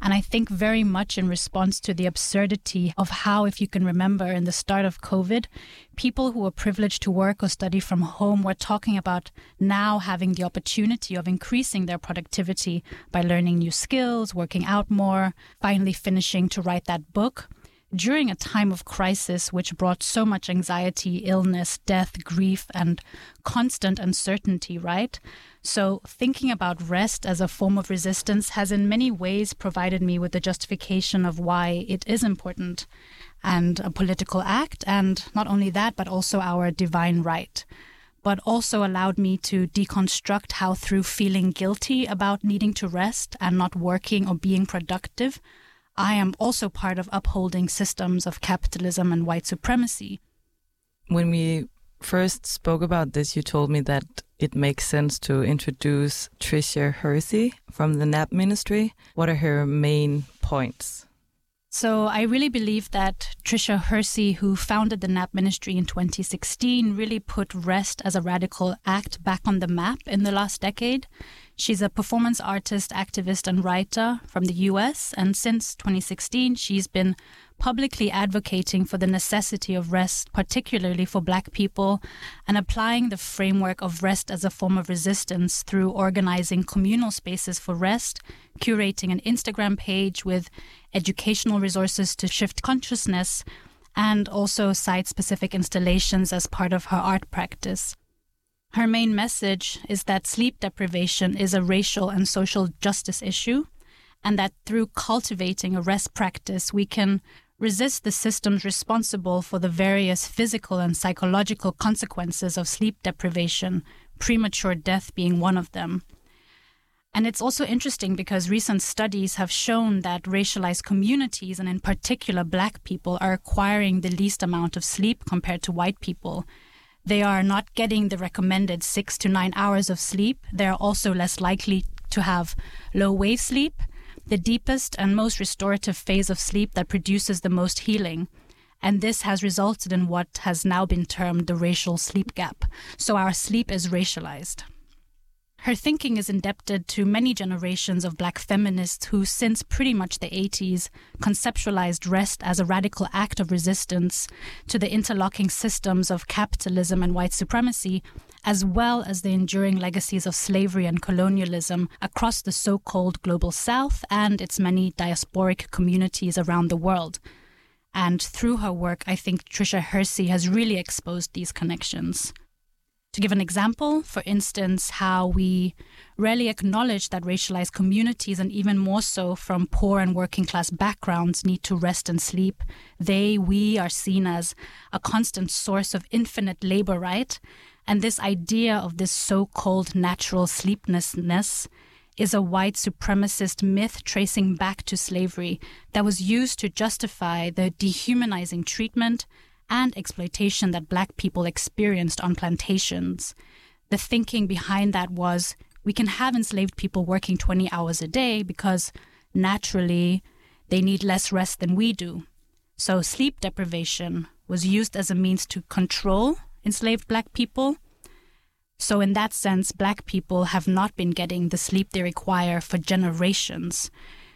and I think very much in response to the absurdity of how, if you can remember, in the start of COVID, people who were privileged to work or study from home were talking about now having the opportunity of increasing their productivity by learning new skills, working out more, finally finishing to write that book during a time of crisis which brought so much anxiety, illness, death, grief, and constant uncertainty, right? So, thinking about rest as a form of resistance has in many ways provided me with the justification of why it is important and a political act, and not only that, but also our divine right. But also allowed me to deconstruct how, through feeling guilty about needing to rest and not working or being productive, I am also part of upholding systems of capitalism and white supremacy. When we first spoke about this, you told me that it makes sense to introduce Tricia Hersey from the NAP ministry. What are her main points? So I really believe that Tricia Hersey, who founded the NAP ministry in 2016, really put rest as a radical act back on the map in the last decade. She's a performance artist, activist, and writer from the US, and since 2016, she's been publicly advocating for the necessity of rest, particularly for Black people, and applying the framework of rest as a form of resistance through organizing communal spaces for rest, curating an Instagram page with educational resources to shift consciousness, and also site specific installations as part of her art practice. Her main message is that sleep deprivation is a racial and social justice issue, and that through cultivating a rest practice, we can resist the systems responsible for the various physical and psychological consequences of sleep deprivation, premature death being one of them. And it's also interesting because recent studies have shown that racialized communities, and in particular black people, are acquiring the least amount of sleep compared to white people. They are not getting the recommended six to nine hours of sleep. They are also less likely to have low wave sleep, the deepest and most restorative phase of sleep that produces the most healing. And this has resulted in what has now been termed the racial sleep gap. So our sleep is racialized. Her thinking is indebted to many generations of black feminists who, since pretty much the 80s, conceptualized rest as a radical act of resistance to the interlocking systems of capitalism and white supremacy, as well as the enduring legacies of slavery and colonialism across the so called global south and its many diasporic communities around the world. And through her work, I think Tricia Hersey has really exposed these connections. To give an example, for instance, how we rarely acknowledge that racialized communities, and even more so from poor and working class backgrounds, need to rest and sleep. They, we, are seen as a constant source of infinite labor, right? And this idea of this so called natural sleeplessness is a white supremacist myth tracing back to slavery that was used to justify the dehumanizing treatment and exploitation that black people experienced on plantations. The thinking behind that was we can have enslaved people working 20 hours a day because naturally they need less rest than we do. So sleep deprivation was used as a means to control enslaved black people. So, in that sense, black people have not been getting the sleep they require for generations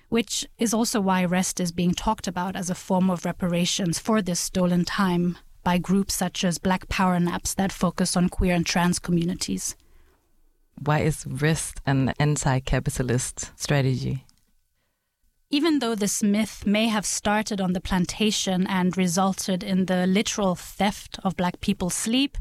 which is also why rest is being talked about as a form of reparations for this stolen time by groups such as Black Power Naps that focus on queer and trans communities. Why is rest an anti capitalist strategy? Even though this myth may have started on the plantation and resulted in the literal theft of black people's sleep,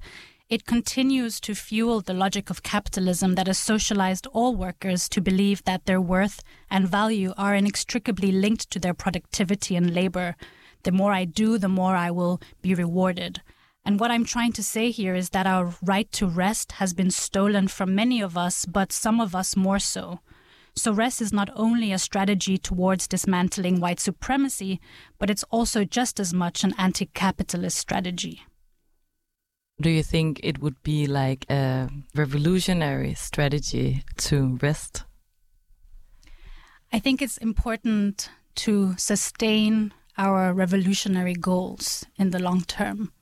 it continues to fuel the logic of capitalism that has socialized all workers to believe that their worth and value are inextricably linked to their productivity and labor. The more I do, the more I will be rewarded. And what I'm trying to say here is that our right to rest has been stolen from many of us, but some of us more so. So, rest is not only a strategy towards dismantling white supremacy, but it's also just as much an anti capitalist strategy. Do you think it would be like a revolutionary strategy to rest? I think it's important to sustain our revolutionary goals in the long term.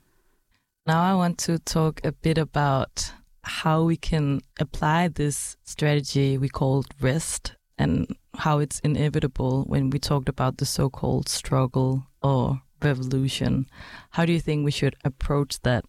Now, I want to talk a bit about how we can apply this strategy we called rest and how it's inevitable when we talked about the so called struggle or revolution. How do you think we should approach that?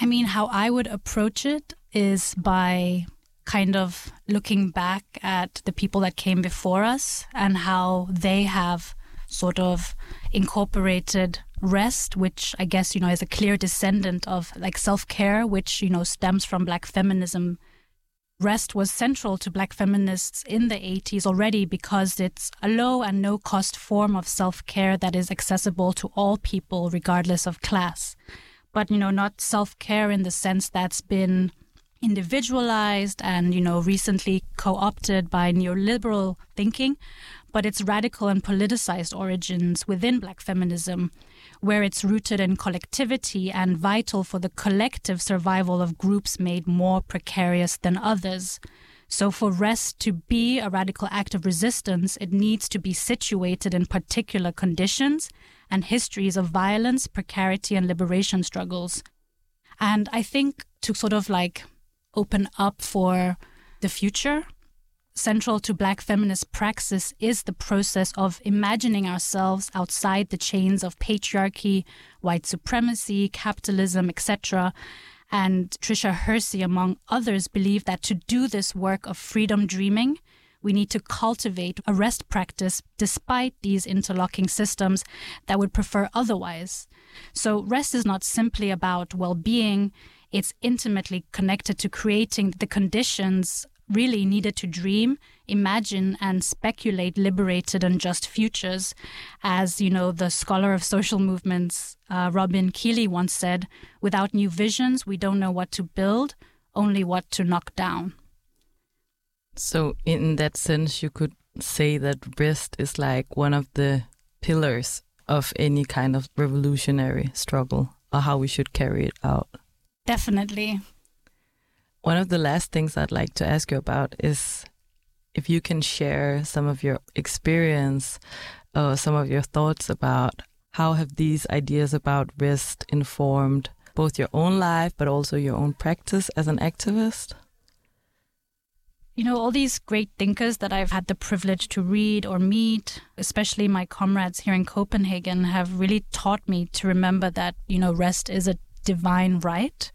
I mean, how I would approach it is by kind of looking back at the people that came before us and how they have sort of incorporated rest, which I guess, you know, is a clear descendant of like self care, which, you know, stems from black feminism. Rest was central to black feminists in the 80s already because it's a low and no cost form of self care that is accessible to all people, regardless of class. But, you know, not self care in the sense that's been individualized and, you know, recently co opted by neoliberal thinking, but its radical and politicized origins within black feminism, where it's rooted in collectivity and vital for the collective survival of groups made more precarious than others. So, for rest to be a radical act of resistance, it needs to be situated in particular conditions and histories of violence, precarity, and liberation struggles. And I think to sort of like open up for the future, central to Black feminist praxis is the process of imagining ourselves outside the chains of patriarchy, white supremacy, capitalism, etc. And Trisha Hersey, among others, believe that to do this work of freedom dreaming, we need to cultivate a rest practice despite these interlocking systems that would prefer otherwise. So, rest is not simply about well being, it's intimately connected to creating the conditions really needed to dream, imagine, and speculate liberated and just futures. As, you know, the scholar of social movements, uh, Robin Keeley, once said, without new visions, we don't know what to build, only what to knock down. So, in that sense, you could say that rest is like one of the pillars of any kind of revolutionary struggle or how we should carry it out. Definitely. One of the last things I'd like to ask you about is if you can share some of your experience or some of your thoughts about how have these ideas about rest informed both your own life but also your own practice as an activist? You know, all these great thinkers that I've had the privilege to read or meet, especially my comrades here in Copenhagen, have really taught me to remember that, you know, rest is a divine right,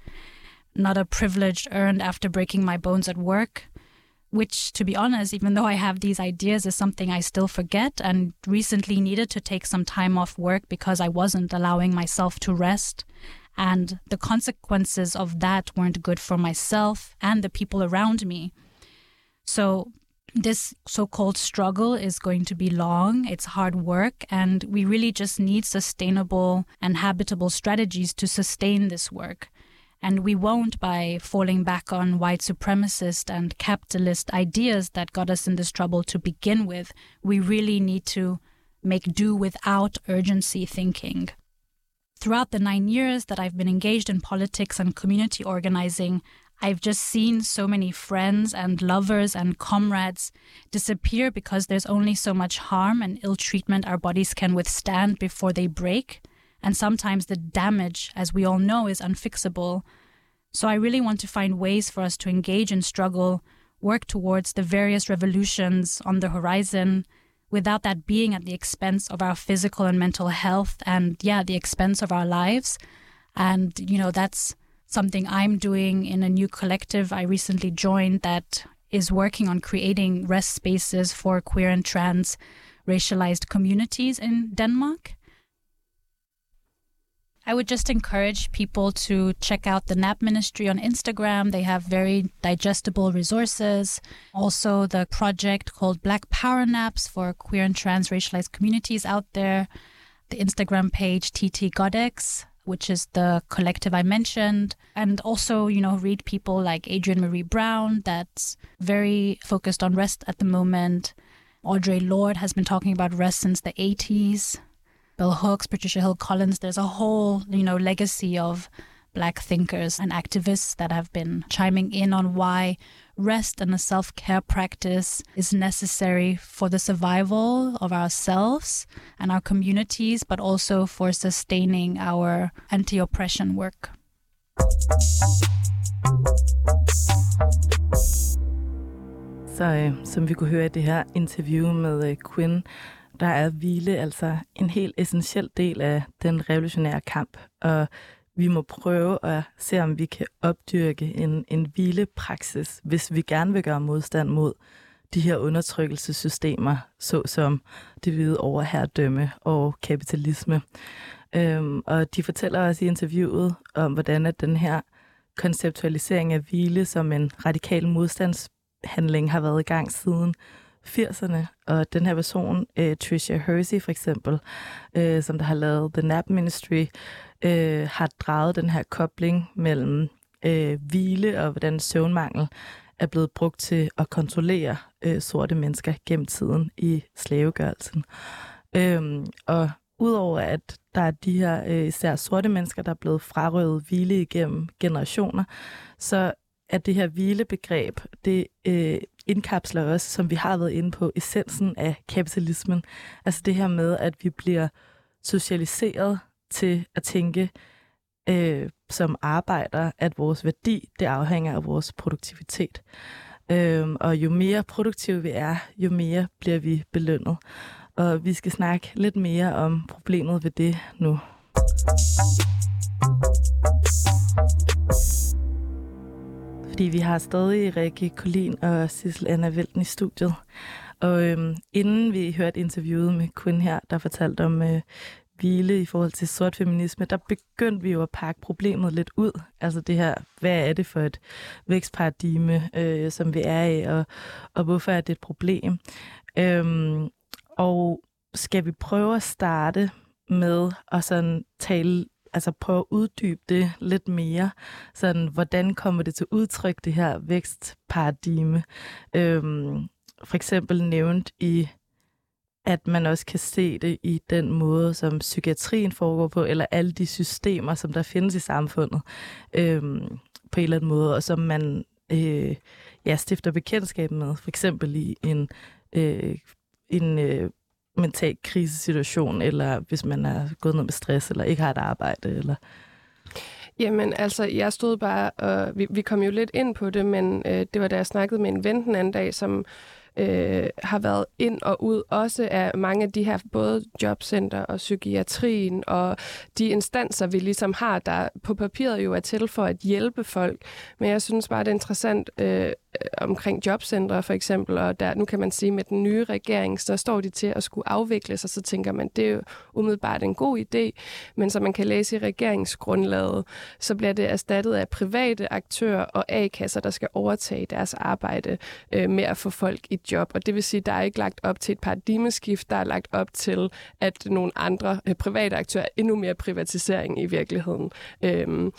not a privilege earned after breaking my bones at work, which, to be honest, even though I have these ideas, is something I still forget and recently needed to take some time off work because I wasn't allowing myself to rest. And the consequences of that weren't good for myself and the people around me. So this so-called struggle is going to be long it's hard work and we really just need sustainable and habitable strategies to sustain this work and we won't by falling back on white supremacist and capitalist ideas that got us in this trouble to begin with we really need to make do without urgency thinking throughout the 9 years that I've been engaged in politics and community organizing I've just seen so many friends and lovers and comrades disappear because there's only so much harm and ill treatment our bodies can withstand before they break. And sometimes the damage, as we all know, is unfixable. So I really want to find ways for us to engage in struggle, work towards the various revolutions on the horizon, without that being at the expense of our physical and mental health and, yeah, the expense of our lives. And, you know, that's something I'm doing in a new collective I recently joined that is working on creating rest spaces for queer and trans racialized communities in Denmark. I would just encourage people to check out the NAP Ministry on Instagram. They have very digestible resources. Also, the project called Black Power Naps for queer and trans racialized communities out there. The Instagram page TT Godex which is the collective I mentioned, and also, you know, read people like Adrienne Marie Brown, that's very focused on rest at the moment. Audre Lorde has been talking about rest since the 80s. Bell Hooks, Patricia Hill Collins, there's a whole, you know, legacy of black thinkers and activists that have been chiming in on why rest and a self care practice is necessary for the survival of ourselves and our communities, but also for sustaining our anti oppression work. Så øh, som vi kunne høre i det her interview med øh, Quinn, der er hvile altså en helt essentiel del af den revolutionære kamp. Og vi må prøve at se, om vi kan opdyrke en, en hvilepraksis, hvis vi gerne vil gøre modstand mod de her undertrykkelsessystemer, såsom det hvide overherredømme og kapitalisme. Øhm, og de fortæller også i interviewet om, hvordan at den her konceptualisering af hvile som en radikal modstandshandling har været i gang siden 80'erne, og den her person, øh, Tricia Hersey for eksempel, øh, som der har lavet The Nap Ministry, øh, har draget den her kobling mellem øh, hvile og hvordan søvnmangel er blevet brugt til at kontrollere øh, sorte mennesker gennem tiden i slavegørelsen. Um, og udover at der er de her øh, især sorte mennesker, der er blevet frarøvet hvile igennem generationer, så er det her hvilebegreb, det øh, indkapsler også, som vi har været inde på, essensen af kapitalismen. Altså det her med, at vi bliver socialiseret til at tænke øh, som arbejder, at vores værdi, det afhænger af vores produktivitet. Øh, og jo mere produktive vi er, jo mere bliver vi belønnet. Og vi skal snakke lidt mere om problemet ved det nu fordi vi har stadig Rikke Kolin og Sissel Anna Velten i studiet. Og øhm, inden vi hørte interviewet med Quinn her, der fortalte om øh, hvile i forhold til sort feminisme, der begyndte vi jo at pakke problemet lidt ud. Altså det her, hvad er det for et vækstparadigme, øh, som vi er i, og, og hvorfor er det et problem? Øhm, og skal vi prøve at starte med at sådan tale altså prøve at uddybe det lidt mere. Sådan, hvordan kommer det til udtryk, det her vækstparadigme? Øhm, for eksempel nævnt i, at man også kan se det i den måde, som psykiatrien foregår på, eller alle de systemer, som der findes i samfundet øhm, på en eller anden måde, og som man øh, ja, stifter bekendtskab med. For eksempel i en, øh, en øh, mental krisesituation, eller hvis man er gået ned med stress, eller ikke har et arbejde, eller... Jamen, altså, jeg stod bare, og vi, vi kom jo lidt ind på det, men øh, det var da jeg snakkede med en ven den anden dag, som øh, har været ind og ud også af mange af de her, både jobcenter og psykiatrien og de instanser, vi ligesom har, der på papiret jo er til for at hjælpe folk. Men jeg synes bare, det er interessant øh, Øh, omkring jobcentre for eksempel, og der, nu kan man sige, med den nye regering, så står de til at skulle afvikle sig, så tænker man, det er jo umiddelbart en god idé, men som man kan læse i regeringsgrundlaget, så bliver det erstattet af private aktører og A-kasser, der skal overtage deres arbejde øh, med at få folk i job. Og det vil sige, der er ikke lagt op til et paradigmeskift, der er lagt op til, at nogle andre øh, private aktører er endnu mere privatisering i virkeligheden. Øhm,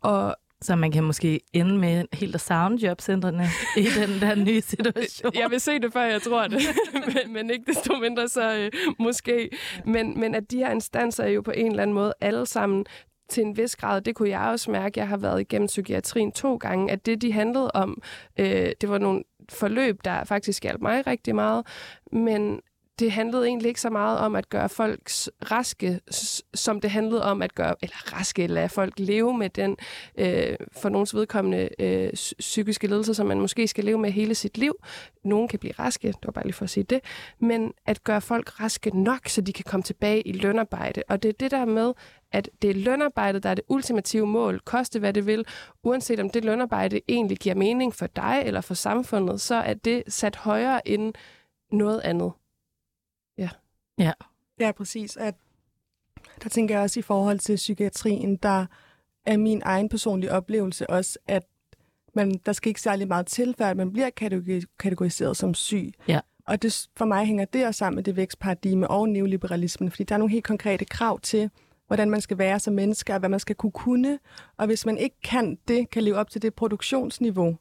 og så man kan måske ende med helt at savne jobcentrene i den der nye situation. Jeg vil se det, før jeg tror det, men, men ikke desto mindre så øh, måske. Men, men at de her instanser er jo på en eller anden måde alle sammen til en vis grad, det kunne jeg også mærke, jeg har været igennem psykiatrien to gange, at det, de handlede om, øh, det var nogle forløb, der faktisk hjalp mig rigtig meget, men det handlede egentlig ikke så meget om at gøre folk raske, som det handlede om at gøre, eller raske, eller lade folk leve med den øh, for nogens vedkommende øh, psykiske lidelse, som man måske skal leve med hele sit liv. Nogen kan blive raske, det var bare lige for at sige det, men at gøre folk raske nok, så de kan komme tilbage i lønarbejde. Og det er det der med, at det er lønarbejdet, der er det ultimative mål, koste hvad det vil, uanset om det lønarbejde egentlig giver mening for dig eller for samfundet, så er det sat højere end noget andet. Ja. Ja. Præcis. At, der tænker jeg også i forhold til psykiatrien, der er min egen personlige oplevelse også, at man, der skal ikke særlig meget til, før man bliver kategoriseret som syg. Ja. Og det, for mig hænger det også sammen med det vækstparadigme og neoliberalismen, fordi der er nogle helt konkrete krav til, hvordan man skal være som menneske, og hvad man skal kunne kunne. Og hvis man ikke kan det, kan leve op til det produktionsniveau,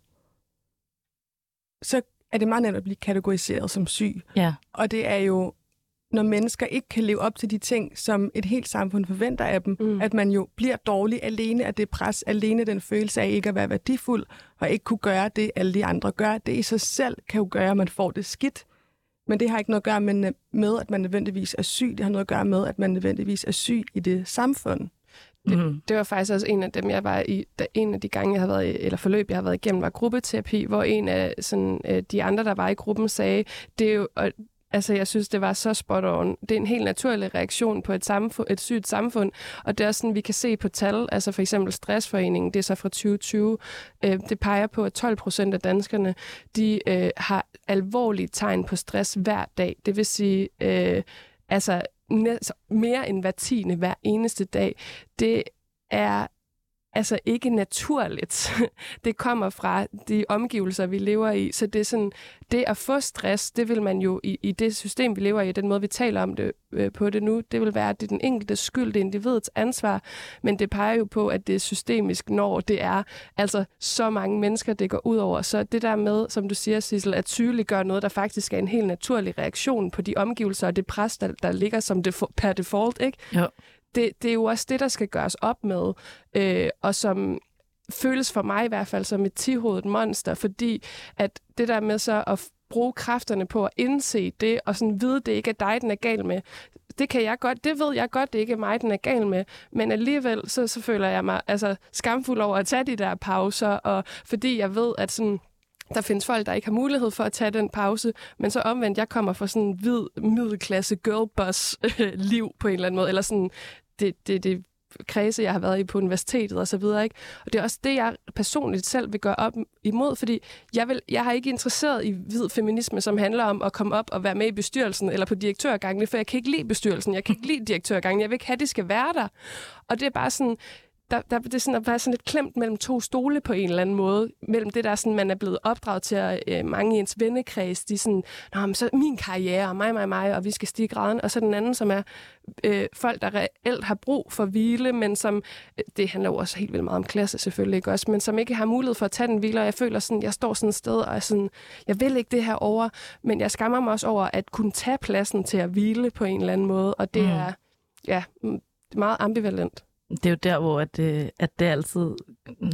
så er det meget nemt at blive kategoriseret som syg. Ja. Og det er jo, når mennesker ikke kan leve op til de ting, som et helt samfund forventer af dem, mm. at man jo bliver dårlig alene af det pres, alene den følelse af ikke at være værdifuld, og ikke kunne gøre det, alle de andre gør. Det i sig selv kan jo gøre, at man får det skidt. Men det har ikke noget at gøre med, med, at man nødvendigvis er syg. Det har noget at gøre med, at man nødvendigvis er syg i det samfund. Det, mm. det var faktisk også en af dem, jeg var i, da en af de gange, jeg havde været i, eller forløb, jeg har været igennem, var gruppeterapi, hvor en af sådan, øh, de andre, der var i gruppen, sagde, det er jo, og Altså, jeg synes, det var så spot on. Det er en helt naturlig reaktion på et, samfund, et sygt samfund, og det er også sådan, vi kan se på tal, altså for eksempel Stressforeningen, det er så fra 2020, øh, det peger på, at 12 procent af danskerne, de øh, har alvorlige tegn på stress hver dag. Det vil sige, øh, altså mere end hver tiende hver eneste dag. Det er altså ikke naturligt. det kommer fra de omgivelser, vi lever i. Så det er sådan, det at få stress, det vil man jo i, i det system, vi lever i, den måde, vi taler om det øh, på det nu, det vil være, at det er den enkelte skyld, det er individets ansvar, men det peger jo på, at det er systemisk, når det er altså så mange mennesker, det går ud over. Så det der med, som du siger, Sissel, at tydeliggøre noget, der faktisk er en helt naturlig reaktion på de omgivelser og det pres, der, der ligger som det per default, ikke? Jo det, det er jo også det, der skal gøres op med, øh, og som føles for mig i hvert fald som et tihovedet monster, fordi at det der med så at bruge kræfterne på at indse det, og sådan vide, det ikke er dig, den er gal med. Det kan jeg godt, det ved jeg godt, det ikke er mig, den er gal med, men alligevel så, så føler jeg mig altså skamfuld over at tage de der pauser, og fordi jeg ved, at sådan, der findes folk, der ikke har mulighed for at tage den pause, men så omvendt, jeg kommer fra sådan en hvid middelklasse girlboss-liv øh, på en eller anden måde, eller sådan det, det, det kredse, jeg har været i på universitetet og så videre. Ikke? Og det er også det, jeg personligt selv vil gøre op imod, fordi jeg, vil, jeg har ikke interesseret i hvid feminisme, som handler om at komme op og være med i bestyrelsen eller på direktørgangene, for jeg kan ikke lide bestyrelsen, jeg kan ikke lide direktørgangen, jeg vil ikke have, at de skal være der. Og det er bare sådan, der, der, det er sådan at være sådan lidt klemt mellem to stole på en eller anden måde. Mellem det, der sådan, man er blevet opdraget til, at øh, mange i ens vennekreds, de er sådan, Nå, men så min karriere, og mig, mig, mig, og vi skal stige graden. Og så den anden, som er øh, folk, der reelt har brug for hvile, men som, øh, det handler jo også helt vildt meget om klasse selvfølgelig, ikke også, men som ikke har mulighed for at tage den hvile, og jeg føler sådan, jeg står sådan et sted, og er sådan, jeg vil ikke det her over, men jeg skammer mig også over at kunne tage pladsen til at hvile på en eller anden måde, og det mm. er, ja, det er meget ambivalent det er jo der, hvor at, øh, at det altid,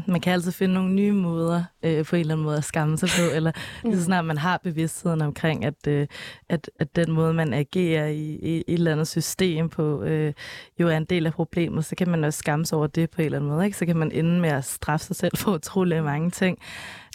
man kan altid finde nogle nye måder øh, på en eller anden måde at skamme sig på, eller mm. lige så snart man har bevidstheden omkring, at, øh, at, at den måde, man agerer i, i, i et eller andet system på, øh, jo er en del af problemet, så kan man også skamme sig over det på en eller anden måde. Ikke? Så kan man ende med at straffe sig selv for utrolig mange ting.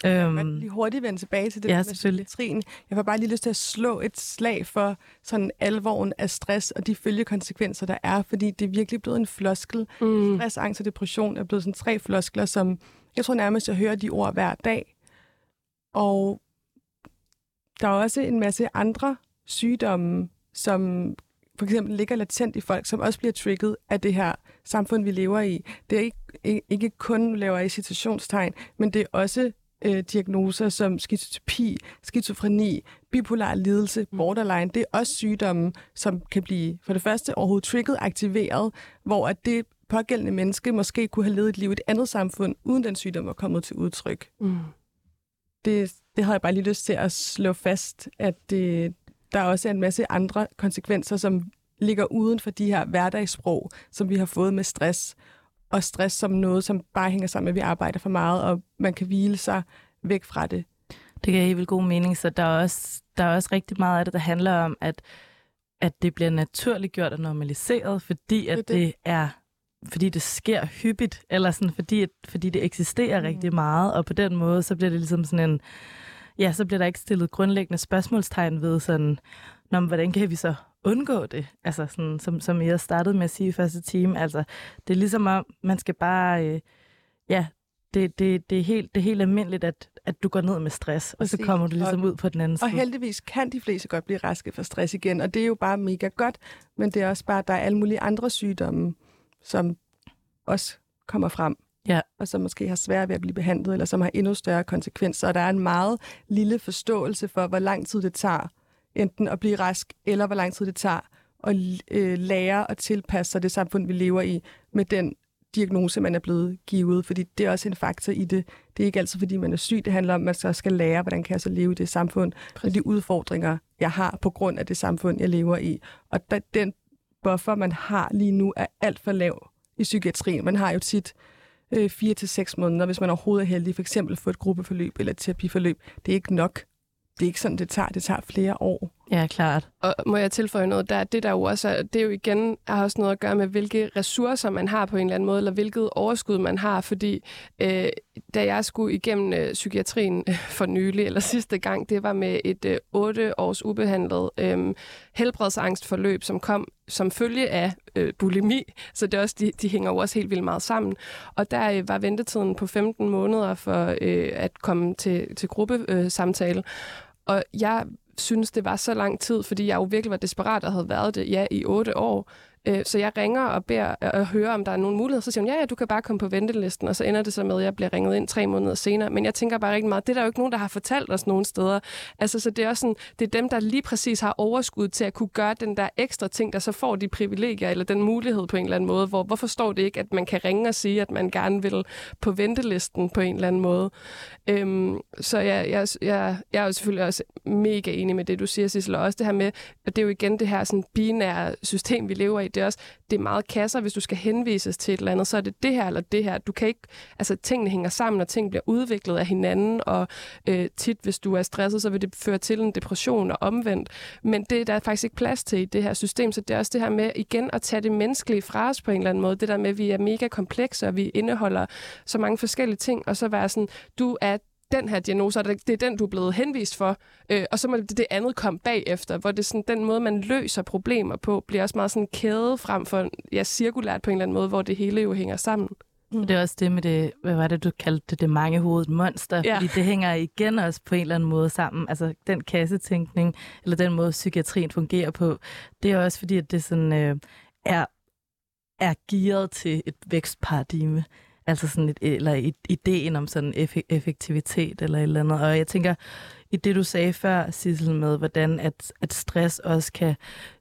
Øhm, jeg lige hurtigt vende tilbage til det ja, med psykiatrien. Jeg får bare lige lyst til at slå et slag for sådan alvoren af stress og de følgekonsekvenser, der er, fordi det er virkelig blevet en floskel. Mm. Stress, angst og depression er blevet sådan tre floskler, som jeg tror nærmest, jeg hører de ord hver dag. Og der er også en masse andre sygdomme, som for eksempel ligger latent i folk, som også bliver trigget af det her samfund, vi lever i. Det er ikke, ikke kun laver i citationstegn, men det er også øh, diagnoser som skizotypi, skizofreni, bipolar lidelse, mm. borderline. Det er også sygdomme, som kan blive for det første overhovedet trigget, aktiveret, hvor at det pågældende menneske måske kunne have levet et liv i et andet samfund, uden den sygdom var kommet til udtryk. Mm. Det, det har jeg bare lige lyst til at slå fast, at det, der også er en masse andre konsekvenser, som ligger uden for de her hverdagssprog, som vi har fået med stress og stress som noget, som bare hænger sammen med, at vi arbejder for meget, og man kan hvile sig væk fra det. Det giver helt vildt god mening, så der er, også, der er også rigtig meget af det, der handler om, at, at det bliver naturligt gjort og normaliseret, fordi at det, det. det er fordi det sker hyppigt, eller sådan, fordi, fordi det eksisterer mm. rigtig meget, og på den måde, så bliver det ligesom sådan en, ja, så bliver der ikke stillet grundlæggende spørgsmålstegn ved sådan, Nå, men hvordan kan vi så undgå det, altså sådan, som, som jeg startede med at sige i første time. Altså, det er ligesom om, man skal bare, øh, ja, det, det, det, er helt, det er helt almindeligt, at, at du går ned med stress, og så kommer du ligesom og, ud på den anden side. Og heldigvis kan de fleste godt blive raske for stress igen, og det er jo bare mega godt, men det er også bare, at der er alle mulige andre sygdomme, som også kommer frem, ja. og som måske har svært ved at blive behandlet, eller som har endnu større konsekvenser. Og der er en meget lille forståelse for, hvor lang tid det tager enten at blive rask, eller hvor lang tid det tager at øh, lære og tilpasse sig det samfund, vi lever i, med den diagnose, man er blevet givet, fordi det er også en faktor i det. Det er ikke altid, fordi man er syg. Det handler om, at man så skal lære, hvordan kan jeg så leve i det samfund, og de udfordringer, jeg har på grund af det samfund, jeg lever i. Og da, den buffer, man har lige nu, er alt for lav i psykiatrien. Man har jo tit øh, fire til seks måneder, hvis man overhovedet er heldig, for eksempel få et gruppeforløb eller et terapiforløb. Det er ikke nok det er ikke sådan, det tager. Det tager flere år. Ja, klart. Og må jeg tilføje noget der? Det der jo også er, det er jo igen har også noget at gøre med, hvilke ressourcer man har på en eller anden måde, eller hvilket overskud man har, fordi øh, da jeg skulle igennem øh, psykiatrien øh, for nylig, eller sidste gang, det var med et øh, 8 års ubehandlet øh, helbredsangstforløb, som kom som følge af øh, bulimi, så det er også, de, de hænger jo også helt vildt meget sammen. Og der øh, var ventetiden på 15 måneder for øh, at komme til, til gruppesamtale. Øh, og jeg synes, det var så lang tid, fordi jeg jo virkelig var desperat og havde været det, ja, i otte år. Øh, så jeg ringer og beder og høre, om der er nogen muligheder. Så siger hun, ja, ja, du kan bare komme på ventelisten. Og så ender det så med, at jeg bliver ringet ind tre måneder senere. Men jeg tænker bare rigtig meget, det er der jo ikke nogen, der har fortalt os nogen steder. Altså, så det er også sådan, det er dem, der lige præcis har overskud til at kunne gøre den der ekstra ting, der så får de privilegier eller den mulighed på en eller anden måde. Hvor, hvorfor står det ikke, at man kan ringe og sige, at man gerne vil på ventelisten på en eller anden måde? Øhm, så jeg, jeg, jeg, jeg er jo selvfølgelig også mega enig med det, du siger, Sissel, og også det her med, at det er jo igen det her sådan binære system, vi lever i. Det er også det er meget kasser, hvis du skal henvises til et eller andet, så er det det her eller det her. Du kan ikke, altså tingene hænger sammen, og ting bliver udviklet af hinanden, og øh, tit, hvis du er stresset, så vil det føre til en depression og omvendt. Men det der er faktisk ikke plads til i det her system, så det er også det her med igen at tage det menneskelige fra os på en eller anden måde. Det der med, at vi er mega komplekse, og vi indeholder så mange forskellige ting, og så være sådan, du er den her diagnose, og det er den, du er blevet henvist for, øh, og så må det, det andet komme bagefter, hvor det sådan, den måde, man løser problemer på, bliver også meget sådan kæde frem for, ja, cirkulært på en eller anden måde, hvor det hele jo hænger sammen. Mm. Det er også det med det, hvad var det, du kaldte det, det mangehovedet monster, ja. fordi det hænger igen også på en eller anden måde sammen. Altså den kassetænkning, eller den måde, psykiatrien fungerer på, det er også fordi, at det sådan, øh, er, er gearet til et vækstparadigme. Altså sådan et, eller ideen om sådan effektivitet eller et eller andet. Og jeg tænker, i det du sagde før, Sissel, med hvordan at, at stress også kan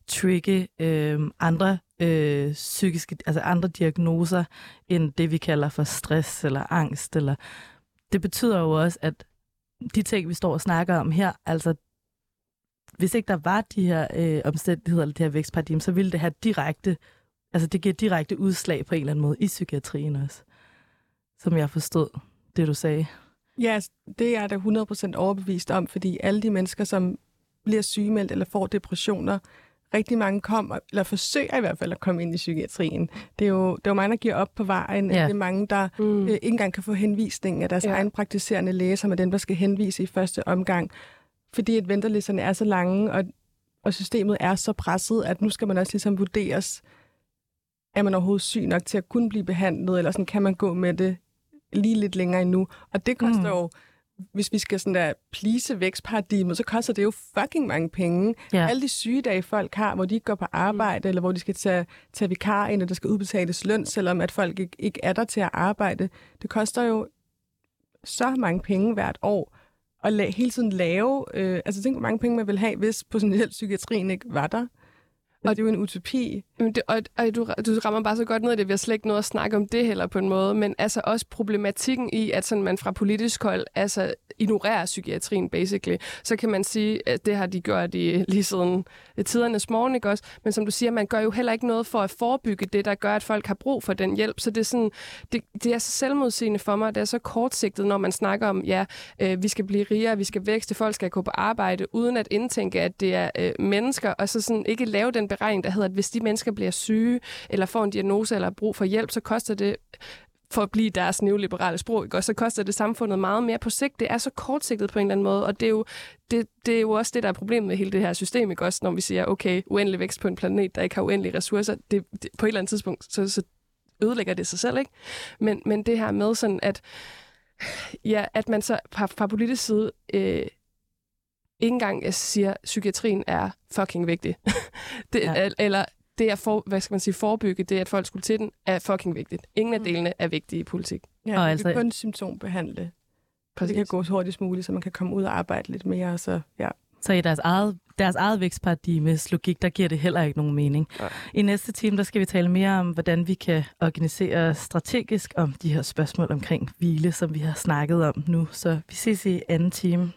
trigge øh, andre øh, psykiske, altså andre diagnoser end det, vi kalder for stress eller angst. Eller, det betyder jo også, at de ting, vi står og snakker om her, altså hvis ikke der var de her øh, omstændigheder eller det her vækstparadigme, så ville det have direkte, altså det giver direkte udslag på en eller anden måde i psykiatrien også som jeg forstod det, du sagde. Ja, det er jeg da 100% overbevist om, fordi alle de mennesker, som bliver sygemeldt eller får depressioner, rigtig mange kommer, eller forsøger i hvert fald at komme ind i psykiatrien. Det er jo, det er jo mange, der giver op på vejen. Ja. Det er mange, der mm. øh, ikke engang kan få henvisning af deres ja. egen praktiserende læge, som er dem, der skal henvise i første omgang. Fordi at ventelisterne er så lange, og, og systemet er så presset, at nu skal man også ligesom vurderes, er man overhovedet syg nok til at kunne blive behandlet, eller sådan, kan man gå med det lige lidt længere endnu. Og det koster mm. jo, hvis vi skal sådan der plise vækstparadigmet, så koster det jo fucking mange penge. Ja. Alle de sygedage, folk har, hvor de ikke går på arbejde, mm. eller hvor de skal tage, tage vikar ind, og der skal udbetales løn, selvom at folk ikke, ikke er der til at arbejde. Det koster jo så mange penge hvert år at la- hele tiden lave... Øh, altså tænk, hvor mange penge man vil have, hvis potentielt psykiatrien ikke var der. Og det er jo en utopi. Det, og, og du, du rammer bare så godt ned i det, vi har slet ikke noget at snakke om det heller på en måde, men altså også problematikken i, at sådan man fra politisk hold altså ignorerer psykiatrien, basically. Så kan man sige, at det har de gjort i, lige siden tidernes morgen, ikke også? Men som du siger, man gør jo heller ikke noget for at forebygge det, der gør, at folk har brug for den hjælp. Så det er, sådan, det, det er så selvmodsigende for mig, det er så kortsigtet, når man snakker om, ja, øh, vi skal blive rigere, vi skal vækste, folk skal gå på arbejde, uden at indtænke, at det er øh, mennesker, og så sådan ikke lave den beregning, der hedder, at hvis de mennesker bliver syge, eller får en diagnose, eller brug for hjælp, så koster det for at blive deres neoliberale sprog, ikke? og så koster det samfundet meget mere på sigt. Det er så kortsigtet på en eller anden måde, og det er jo, det, det er jo også det, der er problemet med hele det her system, ikke? også når vi siger, okay, uendelig vækst på en planet, der ikke har uendelige ressourcer, det, det, på et eller andet tidspunkt, så, så ødelægger det sig selv, ikke? Men, men det her med sådan, at, ja, at man så fra, fra politisk side øh, ikke engang jeg siger, at psykiatrien er fucking vigtig. det, ja. Eller det at for, hvad skal man sige, forebygge det, at folk skulle til den, er fucking vigtigt. Ingen af mm. delene er vigtige i politik. Ja, og altså... kan kun symptombehandle. Præcis. Det kan gå så hurtigst muligt, så man kan komme ud og arbejde lidt mere. Så, ja. så i deres eget, deres eget vækstparadigmes logik, der giver det heller ikke nogen mening. Ja. I næste time, der skal vi tale mere om, hvordan vi kan organisere strategisk om de her spørgsmål omkring hvile, som vi har snakket om nu. Så vi ses i anden time.